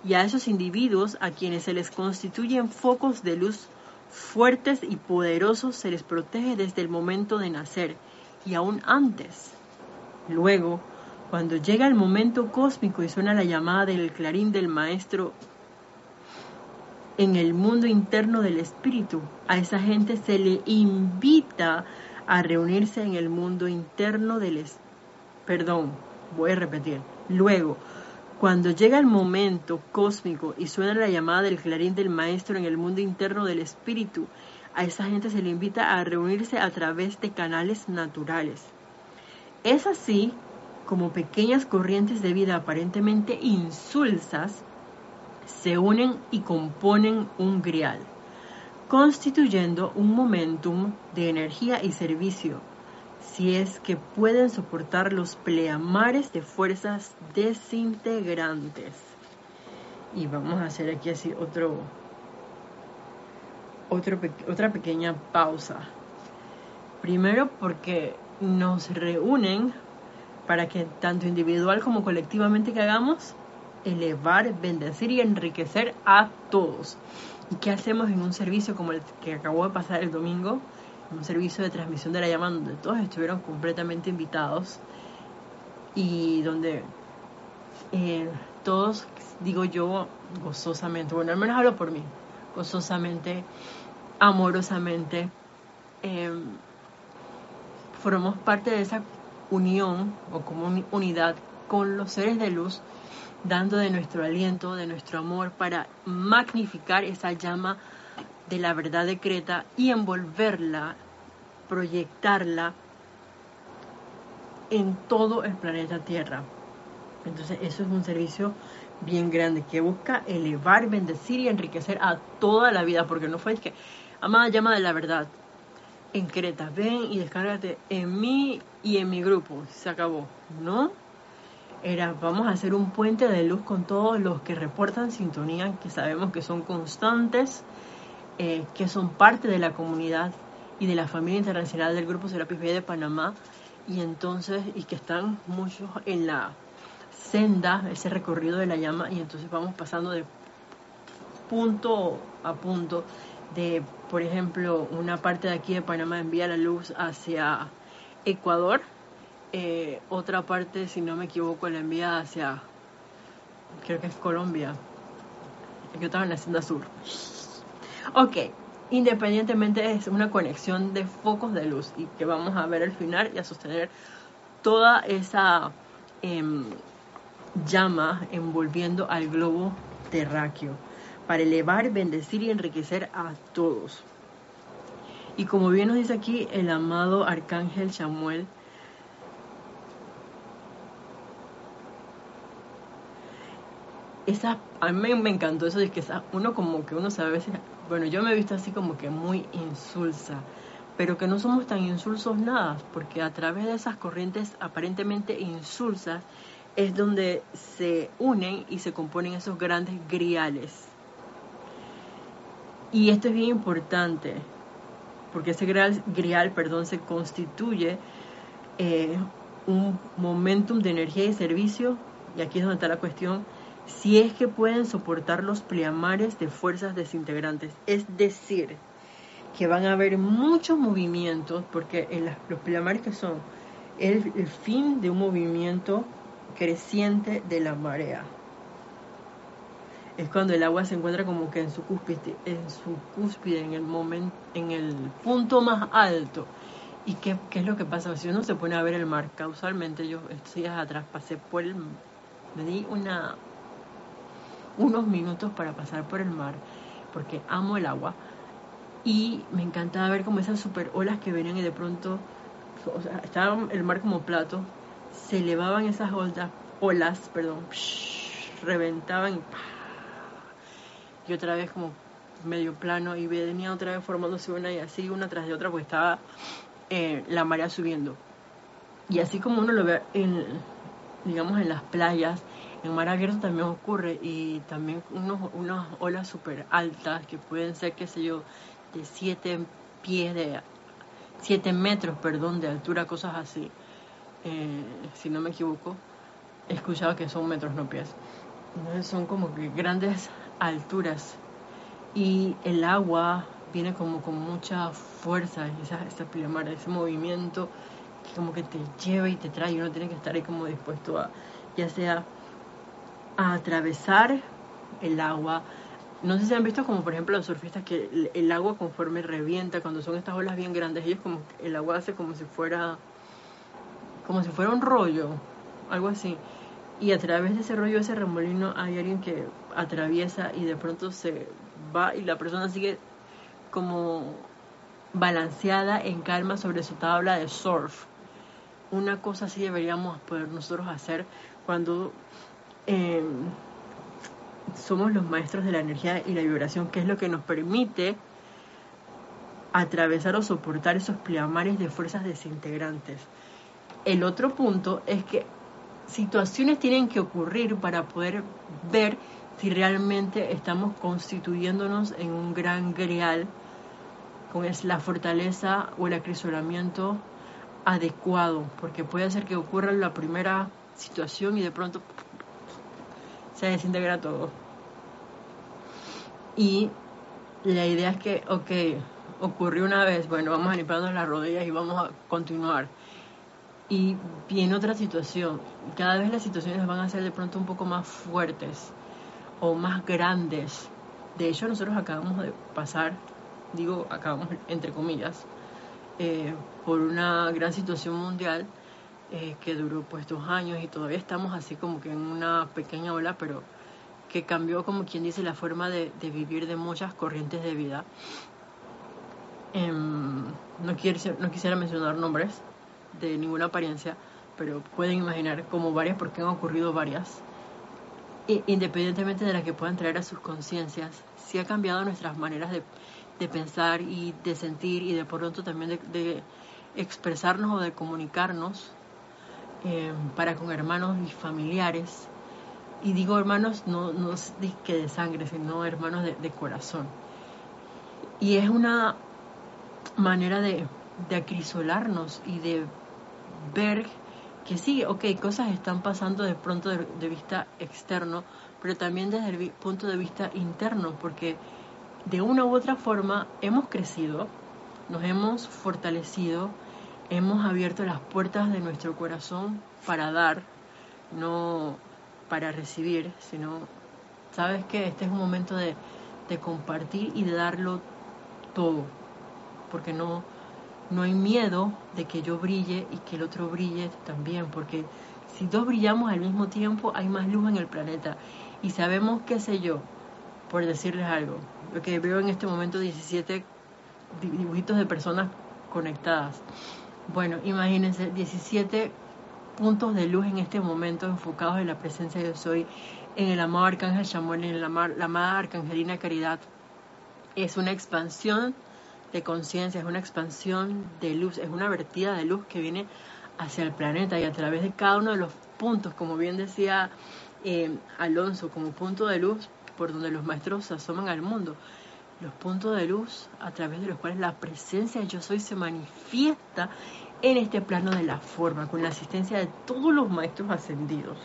y a esos individuos a quienes se les constituyen focos de luz fuertes y poderosos se les protege desde el momento de nacer y aún antes. Luego, cuando llega el momento cósmico y suena la llamada del clarín del maestro en el mundo interno del espíritu, a esa gente se le invita a reunirse en el mundo interno del espíritu. Perdón, voy a repetir. Luego, cuando llega el momento cósmico y suena la llamada del clarín del maestro en el mundo interno del espíritu, a esa gente se le invita a reunirse a través de canales naturales. Es así como pequeñas corrientes de vida aparentemente insulsas se unen y componen un grial, constituyendo un momentum de energía y servicio si es que pueden soportar los pleamares de fuerzas desintegrantes. Y vamos a hacer aquí así otro, otro otra pequeña pausa. Primero porque nos reúnen para que tanto individual como colectivamente que hagamos, elevar, bendecir y enriquecer a todos. ¿Y qué hacemos en un servicio como el que acabó de pasar el domingo? un servicio de transmisión de la llama donde todos estuvieron completamente invitados y donde eh, todos, digo yo, gozosamente, bueno, al menos hablo por mí, gozosamente, amorosamente, em, formamos parte de esa unión o como unidad con los seres de luz, dando de nuestro aliento, de nuestro amor para magnificar esa llama de la verdad decreta y envolverla, proyectarla en todo el planeta Tierra. Entonces eso es un servicio bien grande que busca elevar, bendecir y enriquecer a toda la vida, porque no fue que, amada llama de la verdad, en Creta, ven y descárgate en mí y en mi grupo, se acabó, ¿no? Era, vamos a hacer un puente de luz con todos los que reportan sintonía, que sabemos que son constantes, eh, que son parte de la comunidad y de la familia internacional del Grupo Serapis Bay de Panamá, y entonces, y que están muchos en la senda, ese recorrido de la llama, y entonces vamos pasando de punto a punto, de, por ejemplo, una parte de aquí de Panamá envía la luz hacia Ecuador, eh, otra parte, si no me equivoco, la envía hacia, creo que es Colombia, yo estaba en la senda sur. Ok, independientemente es una conexión de focos de luz y que vamos a ver al final y a sostener toda esa em, llama envolviendo al globo terráqueo para elevar, bendecir y enriquecer a todos. Y como bien nos dice aquí el amado arcángel Samuel, esa, a mí me encantó eso de que uno como que uno sabe a veces, bueno, yo me he visto así como que muy insulsa, pero que no somos tan insulsos nada, porque a través de esas corrientes aparentemente insulsas es donde se unen y se componen esos grandes griales. Y esto es bien importante, porque ese grial, grial perdón, se constituye eh, un momentum de energía y servicio, y aquí es donde está la cuestión, si es que pueden soportar los pleamares de fuerzas desintegrantes. Es decir, que van a haber muchos movimientos, porque los pleamares que son el, el fin de un movimiento creciente de la marea. Es cuando el agua se encuentra como que en su cúspide, en su cúspide, en el momento, en el punto más alto. ¿Y qué, qué, es lo que pasa? Si uno se pone a ver el mar, causalmente yo estos días atrás pasé por el, me di una unos minutos para pasar por el mar, porque amo el agua. Y me encantaba ver como esas super olas que venían y de pronto, o sea, estaba el mar como plato, se elevaban esas olas, olas perdón, reventaban y, otra vez como medio plano y venía otra vez formándose una y así una tras de otra porque estaba eh, la marea subiendo. Y así como uno lo ve en, digamos, en las playas, En mar abierto también ocurre y también unos, unas olas súper altas que pueden ser, qué sé yo, de 7 pies, de 7 metros, perdón, de altura, cosas así. Eh, si no me equivoco, he escuchado que son metros, no pies. Entonces son como que grandes alturas y el agua viene como con mucha fuerza, esa, esa ese movimiento que como que te lleva y te trae y uno tiene que estar ahí como dispuesto a, ya sea a atravesar el agua. No sé si han visto como por ejemplo los surfistas que el, agua conforme revienta, cuando son estas olas bien grandes, ellos como el agua hace como si fuera como si fuera un rollo, algo así. Y a través de ese rollo, ese remolino, hay alguien que atraviesa y de pronto se va y la persona sigue como balanceada en calma sobre su tabla de surf. Una cosa así deberíamos poder nosotros hacer cuando Em, somos los maestros de la energía y la vibración, que es lo que nos permite atravesar o soportar esos pleamares de fuerzas desintegrantes. El otro punto es que situaciones tienen que ocurrir para poder ver si realmente estamos constituyéndonos en un gran greal con la fortaleza o el acrisolamiento adecuado, porque puede ser que ocurra la primera situación y de pronto se desintegra todo. Y la idea es que, ok, ocurrió una vez, bueno, vamos a limpiarnos las rodillas y vamos a continuar. Y viene otra situación. Cada vez las situaciones van a ser de pronto un poco más fuertes o más grandes. De hecho, nosotros acabamos de pasar, digo, acabamos entre comillas, eh, por una gran situación mundial eh, que duró pues dos años y todavía estamos así como que en una pequeña ola, pero que cambió como quien dice la forma de, vivir de muchas corrientes de vida. Em, no, quiero, no quisiera mencionar nombres de ninguna apariencia, pero pueden imaginar como varias porque han ocurrido varias. E, independientemente de las que puedan traer a sus conciencias, sí ha cambiado nuestras maneras de, de, pensar y de sentir y de pronto también de, de expresarnos o de comunicarnos eh, para con hermanos y familiares. Y digo hermanos no, no que de sangre, sino hermanos de, corazón. Y es una manera de, de acrisolarnos y de ver que sí, ok, cosas están pasando de pronto de, de, vista externo, pero también desde el punto de vista interno, porque de una u otra forma hemos crecido, nos hemos fortalecido, hemos abierto las puertas de nuestro corazón para dar, no para recibir, sino, sabes que este es un momento de, compartir y de darlo todo, porque no, no hay miedo de que yo brille y que el otro brille también, porque si dos brillamos al mismo tiempo hay más luz en el planeta. Y sabemos, qué sé yo, por decirles algo, lo que veo en este momento 17 dibujitos de personas conectadas bueno, imagínense, 17 puntos de luz en este momento enfocados en la presencia de Soy, en el amado Arcángel Chamuel, en la, la amada Arcangelina Caridad. Es una expansión de conciencia, es una expansión de luz, es una vertida de luz que viene hacia el planeta y a través de cada uno de los puntos, como bien decía eh, Alonso, como punto de luz por donde los maestros se asoman al mundo los puntos de luz a través de los cuales la presencia de yo soy se manifiesta en este plano de la forma, con la asistencia de todos los maestros ascendidos.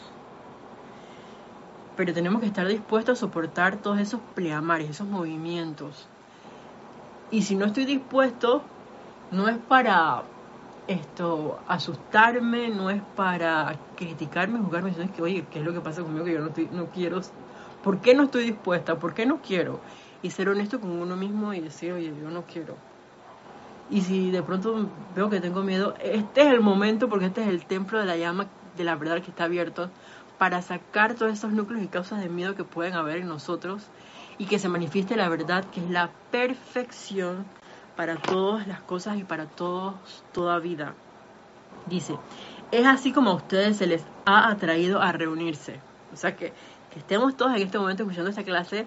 Pero tenemos que estar dispuestos a soportar todos esos pleamares, esos movimientos. Y si no estoy dispuesto, no es para esto asustarme, no es para criticarme, juzgarme, sino es que, oye, ¿qué es lo que pasa conmigo que yo no, estoy, no quiero? ¿Por qué no estoy dispuesta? ¿Por qué no quiero? Y ser honesto con uno mismo y decir, oye, yo no quiero. Y si de pronto veo que tengo miedo, este es el momento porque este es el templo de la llama de la verdad que está abierto para sacar todos esos núcleos y causas de miedo que pueden haber en nosotros y que se manifieste la verdad que es la perfección para todas las cosas y para todos, toda vida. Dice, es así como a ustedes se les ha atraído a reunirse. O sea que, que estemos todos en este momento escuchando esta clase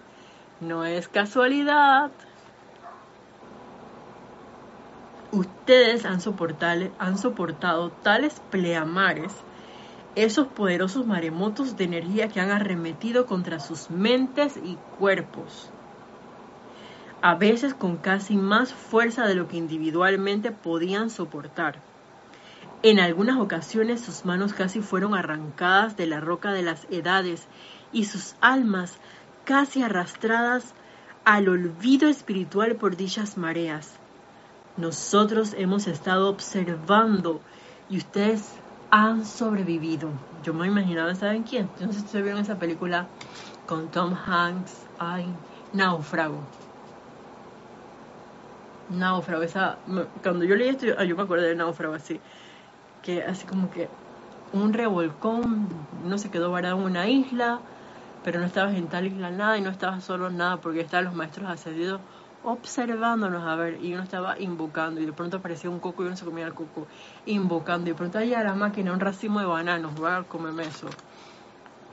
no es casualidad. Ustedes han soportado, tales pleamares esos poderosos maremotos de energía que han arremetido contra sus mentes y cuerpos, a veces con casi más fuerza de lo que individualmente podían soportar. En algunas ocasiones sus manos casi fueron arrancadas de la roca de las edades y sus almas casi arrastradas al olvido espiritual por dichas mareas. Nosotros hemos estado observando y ustedes han sobrevivido. Yo me imaginaba, ¿saben quién? No sé si ustedes vieron esa película con Tom Hanks, ay, Náufrago. Náufrago, esa, cuando yo leí esto, yo, me acuerdo de Náufrago así, que así como que un revolcón, uno se quedó varado en una isla, pero no estabas en tal isla nada y no estabas solo nada porque estaban los maestros ascendidos observándonos a ver y uno estaba invocando y de pronto aparecía un coco y uno se comía el coco invocando y de pronto allá la máquina un racimo de bananos va a comerme eso.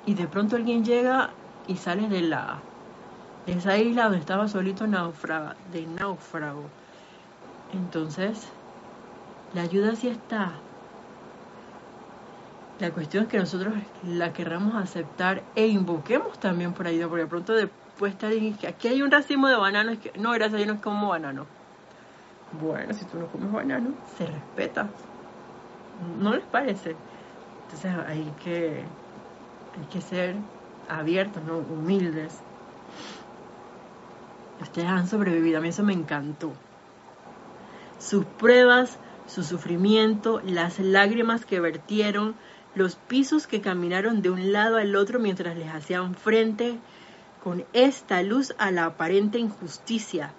Y de pronto alguien llega y sale de la de esa isla donde estaba solito náufrago de náufrago. Entonces la ayuda sí está la cuestión es que nosotros la querramos aceptar e invoquemos también por ayuda porque de pronto de puede estar que aquí hay un racimo de bananos. No, gracias, yo no como banano. Bueno, si tú no comes banano, se respeta. ¿No les parece? Entonces hay que, hay que ser abiertos, ¿no? humildes. Ustedes han sobrevivido, a mí eso me encantó. Sus pruebas, su sufrimiento, las lágrimas que vertieron, los pisos que caminaron de un lado al otro mientras les hacían frente, con esta luz a la aparente injusticia.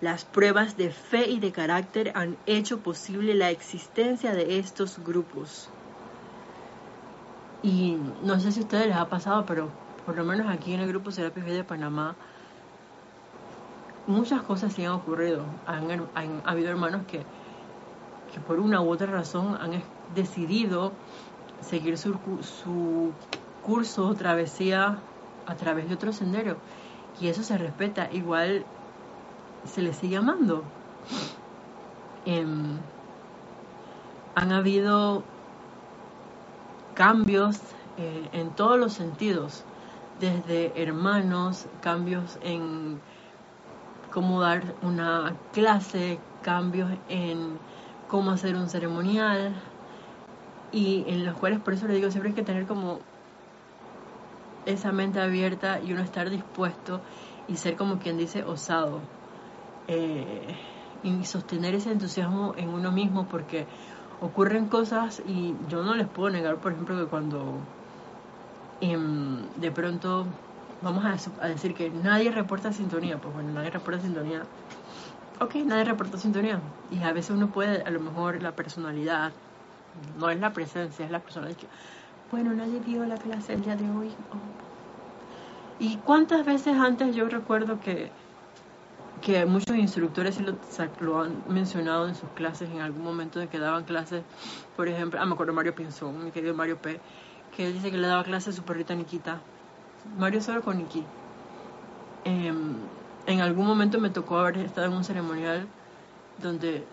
Las pruebas de fe y de carácter han hecho posible la existencia de estos grupos. Y no sé si a ustedes les ha pasado, pero por lo menos aquí en el grupo Serapis de Panamá, muchas cosas se han ocurrido. Han, habido hermanos que, por una u otra razón han decidido seguir su, su curso, travesía a través de otro sendero. Y eso se respeta. Igual se le sigue amando. Em, han habido cambios eh, en todos los sentidos, desde hermanos, cambios en cómo dar una clase, cambios en cómo hacer un ceremonial, y en los cuales por eso le digo siempre hay que tener como esa mente abierta y uno estar dispuesto y ser como quien dice osado eh, y sostener ese entusiasmo en uno mismo porque ocurren cosas y yo no les puedo negar por ejemplo que cuando em, de pronto vamos a, decir que nadie reporta sintonía pues bueno nadie reporta sintonía. Ok nadie reporta sintonía. Y a veces uno puede a lo mejor la personalidad no es la presencia es la personalidad bueno, nadie vio la clase el día de hoy. Oh. ¿Y cuántas veces antes yo recuerdo que, que muchos instructores lo, lo, han mencionado en sus clases en algún momento de que daban clases, por ejemplo, ah, me acuerdo Mario Pinzón, mi querido Mario P., que él dice que le daba clases a su perrita Nikita. Mario solo con Niki. Em, en algún momento me tocó haber estado en un ceremonial donde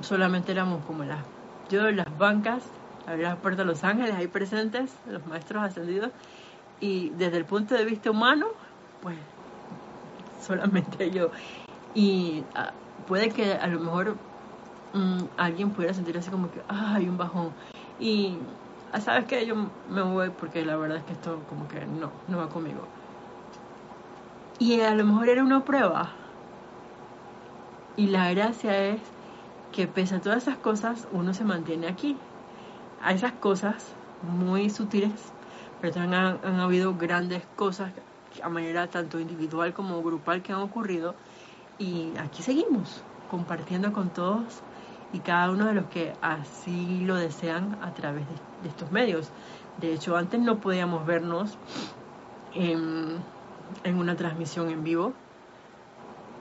solamente éramos como las, yo las bancas abrir las puertas de Los Ángeles ahí presentes, los maestros ascendidos, y desde el punto de vista humano, pues solamente yo. Y ah, puede que a lo mejor mm, alguien pudiera sentir así como que, ah, hay un bajón. Y, ah, ¿sabes qué? Yo me voy porque la verdad es que esto como que no, no va conmigo. Y a lo mejor era una prueba. Y la gracia es que pese a todas esas cosas, uno se mantiene aquí a esas cosas muy sutiles, pero también han, habido grandes cosas a manera tanto individual como grupal que han ocurrido y aquí seguimos compartiendo con todos y cada uno de los que así lo desean a través de, estos medios. De hecho, antes no podíamos vernos en, una transmisión en vivo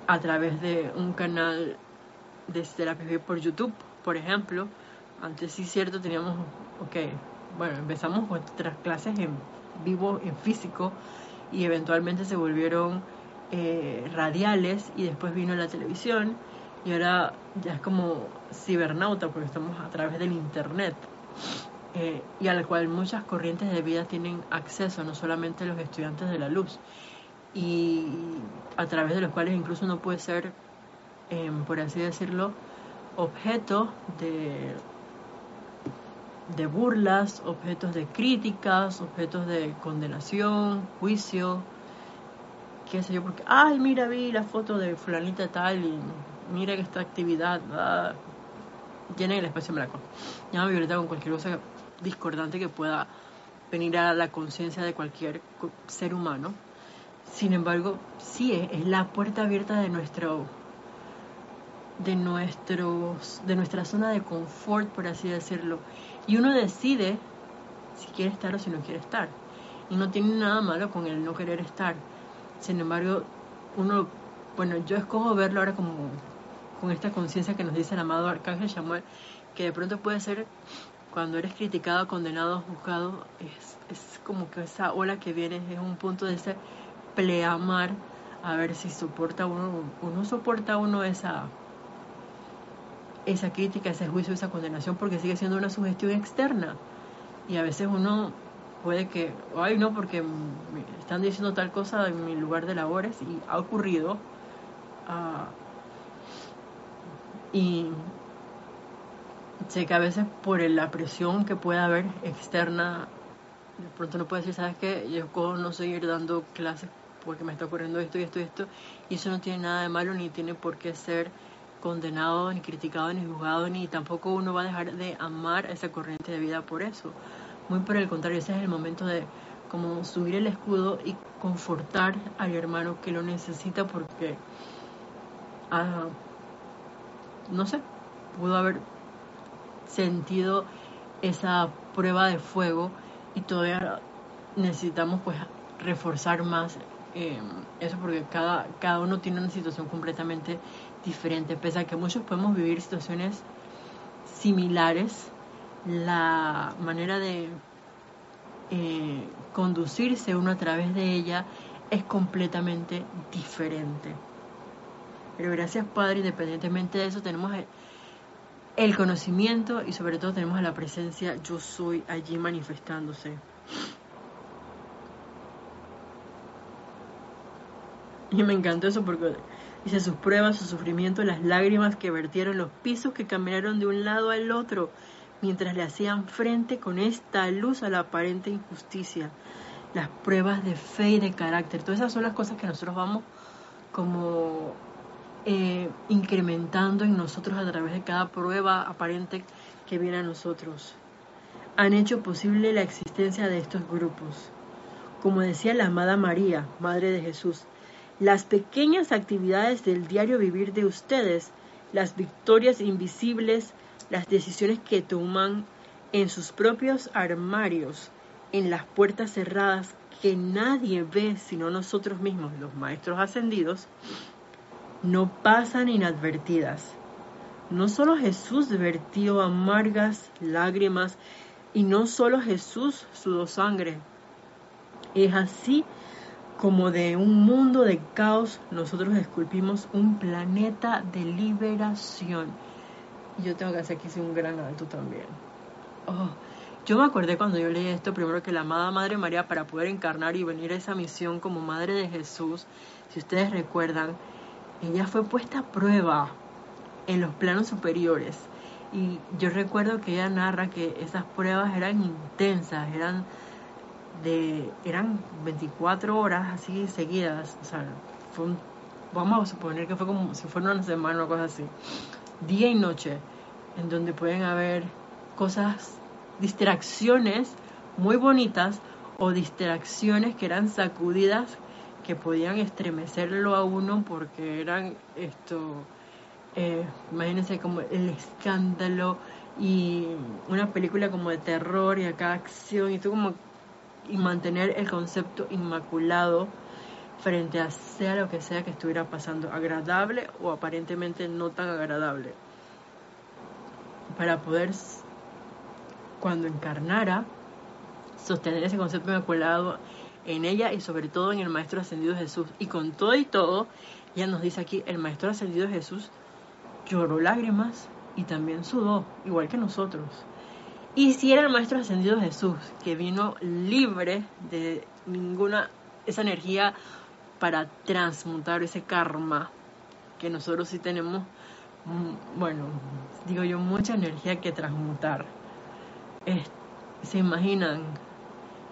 a través de un canal de la PB por YouTube, por ejemplo, antes sí cierto teníamos, ok, bueno, empezamos nuestras clases en vivo, en físico, y eventualmente se volvieron eh, radiales y después vino la televisión y ahora ya es como cibernauta porque estamos a través del internet. eh, y al cual muchas corrientes de vida tienen acceso, no solamente los estudiantes de la luz, y a través de los cuales incluso uno puede ser, em, por así decirlo, objeto de, de burlas, objetos de críticas, objetos de condenación, juicio, qué sé yo, porque, ay, mira, vi la foto de fulanita tal y mira que esta actividad, ah, llena el espacio blanco. Llama Violeta con cualquier cosa discordante que pueda venir a la conciencia de cualquier ser humano. Sin embargo, sí es, la puerta abierta de nuestro de nuestros de nuestra zona de confort, por así decirlo. Y uno decide si quiere estar o si no quiere estar. Y no tiene nada malo con el no querer estar. Sin embargo, uno, bueno, yo escojo verlo ahora como con esta conciencia que nos dice el amado Arcángel Samuel, que de pronto puede ser cuando eres criticado, condenado, juzgado, es, es como que esa ola que viene es un punto de ese pleamar, a ver si soporta uno, uno soporta uno esa, esa crítica, ese juicio, esa condenación, porque sigue siendo una sugestión externa. Y a veces uno puede que, ay no, porque están diciendo tal cosa en mi lugar de labores y ha ocurrido. Ah, y sé que a veces por la presión que pueda haber externa, de pronto no puedo decir, ¿sabes qué? Yo puedo no seguir dando clases porque me está ocurriendo esto y esto y esto. Y eso no tiene nada de malo, ni tiene por qué ser condenado, ni criticado, ni juzgado, ni tampoco uno va a dejar de amar esa corriente de vida por eso. Muy por el contrario, ese es el momento de como subir el escudo y confortar al hermano que lo necesita porque, ah, no sé, pudo haber sentido esa prueba de fuego y todavía necesitamos pues reforzar más eh, eso porque cada, cada uno tiene una situación completamente diferente, pese a que muchos podemos vivir situaciones similares, la manera de eh, conducirse uno a través de ella es completamente diferente. Pero gracias Padre, independientemente de eso, tenemos el conocimiento y sobre todo tenemos la presencia yo soy allí manifestándose. Y me encantó eso porque dice sus pruebas, su sufrimiento, las lágrimas que vertieron, los pisos que caminaron de un lado al otro mientras le hacían frente con esta luz a la aparente injusticia, las pruebas de fe y de carácter. Todas esas son las cosas que nosotros vamos como eh, incrementando en nosotros a través de cada prueba aparente que viene a nosotros. Han hecho posible la existencia de estos grupos. Como decía la amada María, Madre de Jesús, las pequeñas actividades del diario vivir de ustedes, las victorias invisibles, las decisiones que toman en sus propios armarios, en las puertas cerradas que nadie ve sino nosotros mismos, los maestros ascendidos, no pasan inadvertidas. No solo Jesús vertió amargas lágrimas y no solo Jesús sudó sangre. Es así como de un mundo de caos nosotros esculpimos un planeta de liberación. Y yo tengo que hacer aquí un gran alto también. Oh, yo me acordé cuando yo leí esto, primero que la amada Madre María, para poder encarnar y venir a esa misión como Madre de Jesús, si ustedes recuerdan, ella fue puesta a prueba en los planos superiores. Y yo recuerdo que ella narra que esas pruebas eran intensas, eran de eran 24 horas así seguidas, o sea, vamos a suponer que fue como si fuera una semana o cosa así, día y noche, en donde pueden haber cosas, distracciones muy bonitas o distracciones que eran sacudidas que podían estremecerlo a uno porque eran esto, eh, imagínense como el escándalo y una película como de terror y acá acción y tú como y mantener el concepto inmaculado frente a sea lo que sea que estuviera pasando, agradable o aparentemente no tan agradable, para poder cuando encarnara sostener ese concepto inmaculado en ella y sobre todo en el Maestro Ascendido Jesús. Y con todo y todo, ella nos dice aquí, el Maestro Ascendido Jesús lloró lágrimas y también sudó, igual que nosotros. Y si era el Maestro Ascendido Jesús, que vino libre de ninguna, esa energía para transmutar ese karma, que nosotros sí tenemos, mm, bueno, digo yo, mucha energía que transmutar. se imaginan,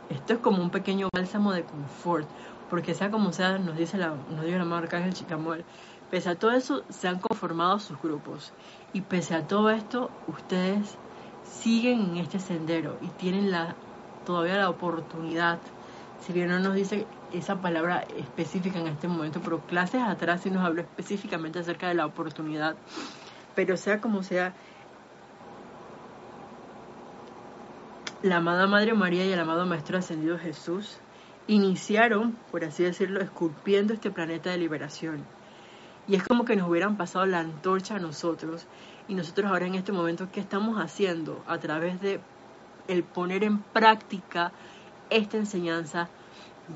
esto es como un pequeño bálsamo de confort, porque sea como sea, nos dice la, nos dice la marca Ángel Chicamuel, pese a todo eso se han conformado sus grupos y pese a todo esto ustedes siguen en este sendero y tienen la, todavía la oportunidad, si bien no nos dice esa palabra específica en este momento, pero clases atrás sí nos habló específicamente acerca de la oportunidad, pero sea como sea, la amada Madre María y el amado Maestro Ascendido Jesús iniciaron, por así decirlo, esculpiendo este planeta de liberación. Y es como que nos hubieran pasado la antorcha a nosotros y nosotros ahora en este momento, ¿qué estamos haciendo? A través de el poner en práctica esta enseñanza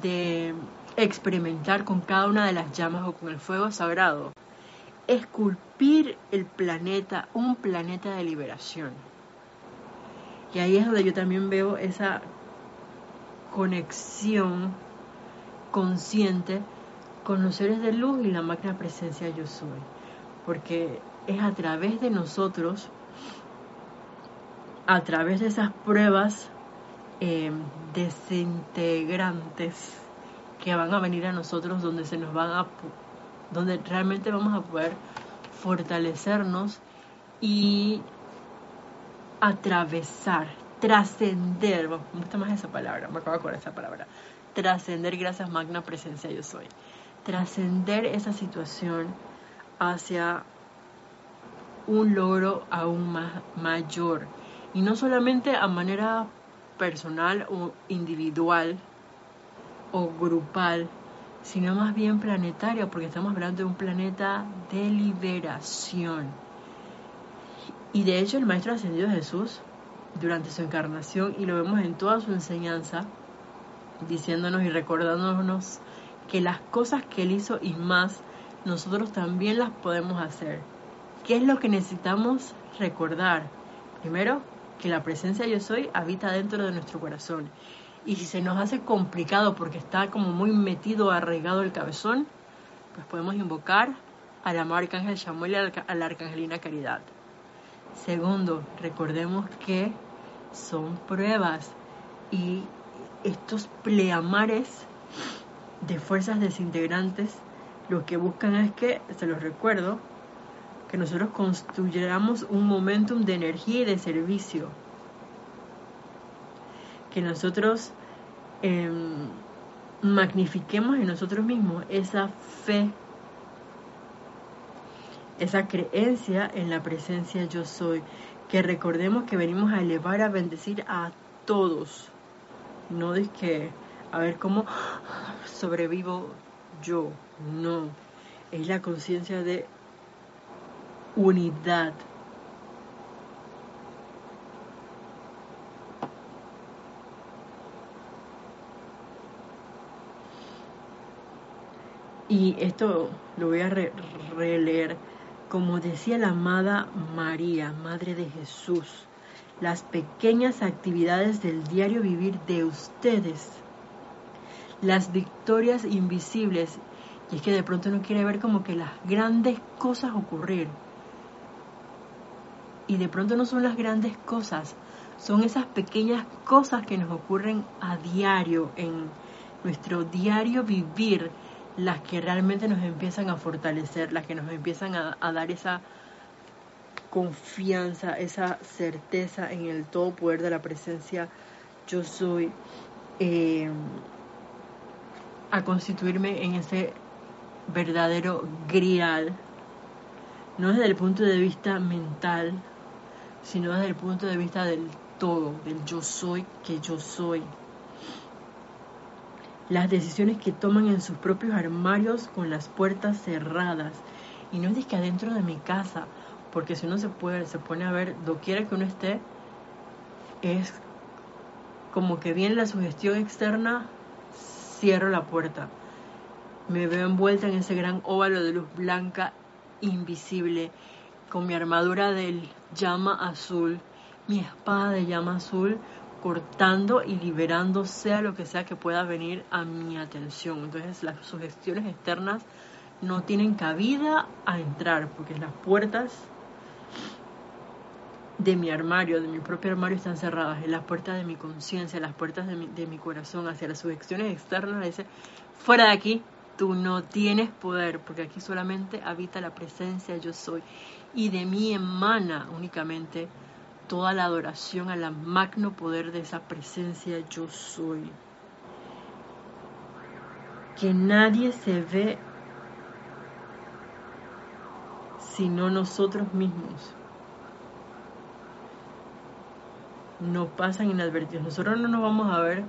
de experimentar con cada una de las llamas o con el fuego sagrado, esculpir el planeta, un planeta de liberación. Y ahí es donde yo también veo esa conexión consciente con los seres de luz y la máquina presencia yo soy. Porque es a través de nosotros, a través de esas pruebas eh, desintegrantes que van a venir a nosotros, donde se nos van a, donde realmente vamos a poder fortalecernos y atravesar, trascender, me gusta más esa palabra, me acabo de esa palabra, trascender gracias magna presencia yo soy, trascender esa situación hacia un logro aún más mayor. Y no solamente a manera personal o individual o grupal, sino más bien planetaria, porque estamos hablando de un planeta de liberación. Y de hecho el Maestro Ascendido Jesús, durante su encarnación, y lo vemos en toda su enseñanza, diciéndonos y recordándonos que las cosas que Él hizo y más, nosotros también las podemos hacer. ¿Qué es lo que necesitamos recordar? Primero, que la presencia yo soy habita dentro de nuestro corazón. Y si se nos hace complicado porque está como muy metido, arraigado el cabezón, pues podemos invocar al amado arcángel Samuel y a la arcangelina Caridad. Segundo, recordemos que son pruebas y estos pleamares de fuerzas desintegrantes lo que buscan es que, se los recuerdo, que nosotros construyamos un momentum de energía y de servicio. Que nosotros em, magnifiquemos en nosotros mismos esa fe, esa creencia en la presencia yo soy. Que recordemos que venimos a elevar, a bendecir a todos. No de que, a ver cómo sobrevivo yo. No. Es la conciencia de unidad. Y esto lo voy a releer. Como decía la amada María, Madre de Jesús, las pequeñas actividades del diario vivir de ustedes, las victorias invisibles, y es que de pronto uno quiere ver como que las grandes cosas ocurrir, y de pronto no son las grandes cosas, son esas pequeñas cosas que nos ocurren a diario, en nuestro diario vivir, las que realmente nos empiezan a fortalecer, las que nos empiezan a, dar esa confianza, esa certeza en el todo poder de la presencia yo soy, eh, a constituirme en ese verdadero grial, no desde el punto de vista mental, sino desde el punto de vista del todo, del yo soy que yo soy. Las decisiones que toman en sus propios armarios con las puertas cerradas. Y no es que adentro de mi casa, porque si uno se puede, se pone a ver, doquiera que uno esté, es como que viene la sugestión externa, cierro la puerta. Me veo envuelta en ese gran óvalo de luz blanca invisible con mi armadura del llama azul mi espada de llama azul cortando y liberando sea lo que sea que pueda venir a mi atención. Entonces las sugestiones externas no tienen cabida a entrar porque las puertas de mi armario, de mi propio armario están cerradas, en las puertas de mi conciencia, las puertas de mi, de mi corazón hacia las sugestiones externas, dice, fuera de aquí, tú no tienes poder, porque aquí solamente habita la presencia yo soy, y de mí emana únicamente toda la adoración al magno poder de esa presencia yo soy. Que nadie se ve sino nosotros mismos. No pasan inadvertidos. Nosotros no nos vamos a ver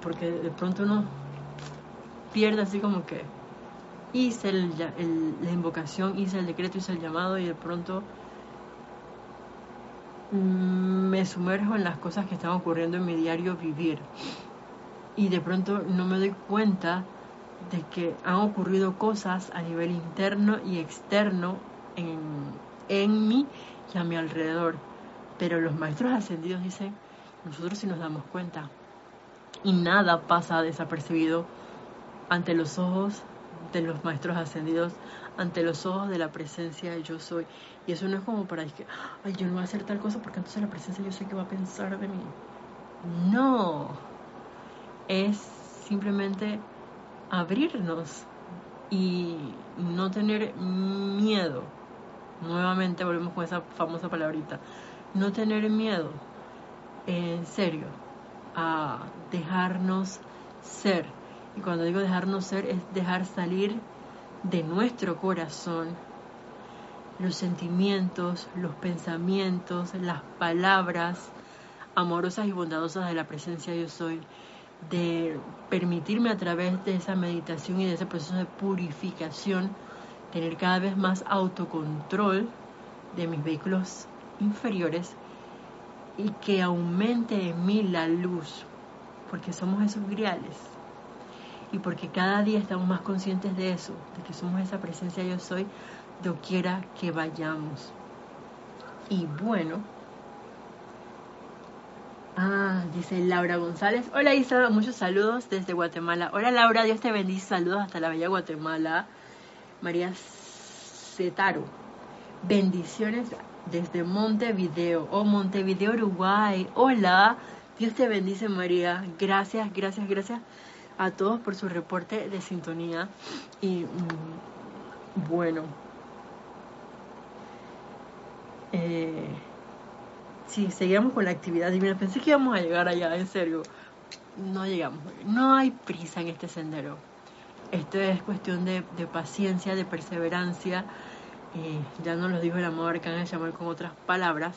porque de pronto uno pierde así como que hice la invocación, hice el decreto, hice el llamado y de pronto Mm, me sumerjo en las cosas que están ocurriendo en mi diario vivir y de pronto no me doy cuenta de que han ocurrido cosas a nivel interno y externo en, en mí y a mi alrededor. Pero los maestros ascendidos dicen, nosotros sí nos damos cuenta y nada pasa desapercibido ante los ojos de los maestros ascendidos, ante los ojos de la presencia de yo soy. Y eso no es como para decir, ay, yo no voy a hacer tal cosa porque entonces la presencia yo sé que va a pensar de mí. No, es simplemente abrirnos y no tener miedo. Nuevamente volvemos con esa famosa palabrita. No tener miedo, en serio, a dejarnos ser. Y cuando digo dejarnos ser es dejar salir de nuestro corazón los sentimientos, los pensamientos, las palabras amorosas y bondadosas de la presencia yo soy, de permitirme a través de esa meditación y de ese proceso de purificación tener cada vez más autocontrol de mis vehículos inferiores y que aumente en mí la luz, porque somos esos griales y porque cada día estamos más conscientes de eso, de que somos esa presencia yo soy, doquiera que vayamos. Y bueno, ah, dice Laura González. Hola Isa, muchos saludos desde Guatemala. Hola Laura, Dios te bendice, saludos hasta la bella Guatemala. María Cetaro, bendiciones desde Montevideo, oh Montevideo, Uruguay. Hola, Dios te bendice María, gracias, gracias, gracias a todos por su reporte de sintonía y mm, bueno, eh, sí, seguimos con la actividad divina. Pensé que íbamos a llegar allá, en serio. No llegamos. No hay prisa en este sendero. Esto es cuestión de, paciencia, de perseverancia. Ya nos lo dijo el amor que van llamar con otras palabras.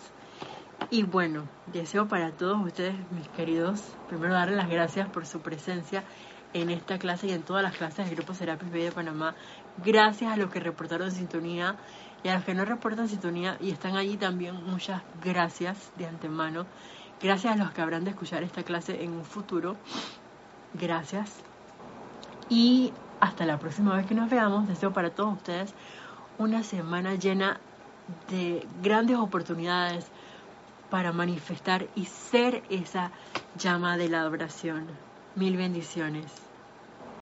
Y bueno, deseo para todos ustedes, mis queridos, primero darles las gracias por su presencia en esta clase y en todas las clases del Grupo Serapis Bay de Panamá. Gracias a los que reportaron sintonía y a los que no reportan sintonía y están allí también, muchas gracias de antemano. Gracias a los que habrán de escuchar esta clase en un futuro. Gracias. Y hasta la próxima vez que nos veamos, deseo para todos ustedes una semana llena de grandes oportunidades para manifestar y ser esa llama de la adoración. Mil bendiciones.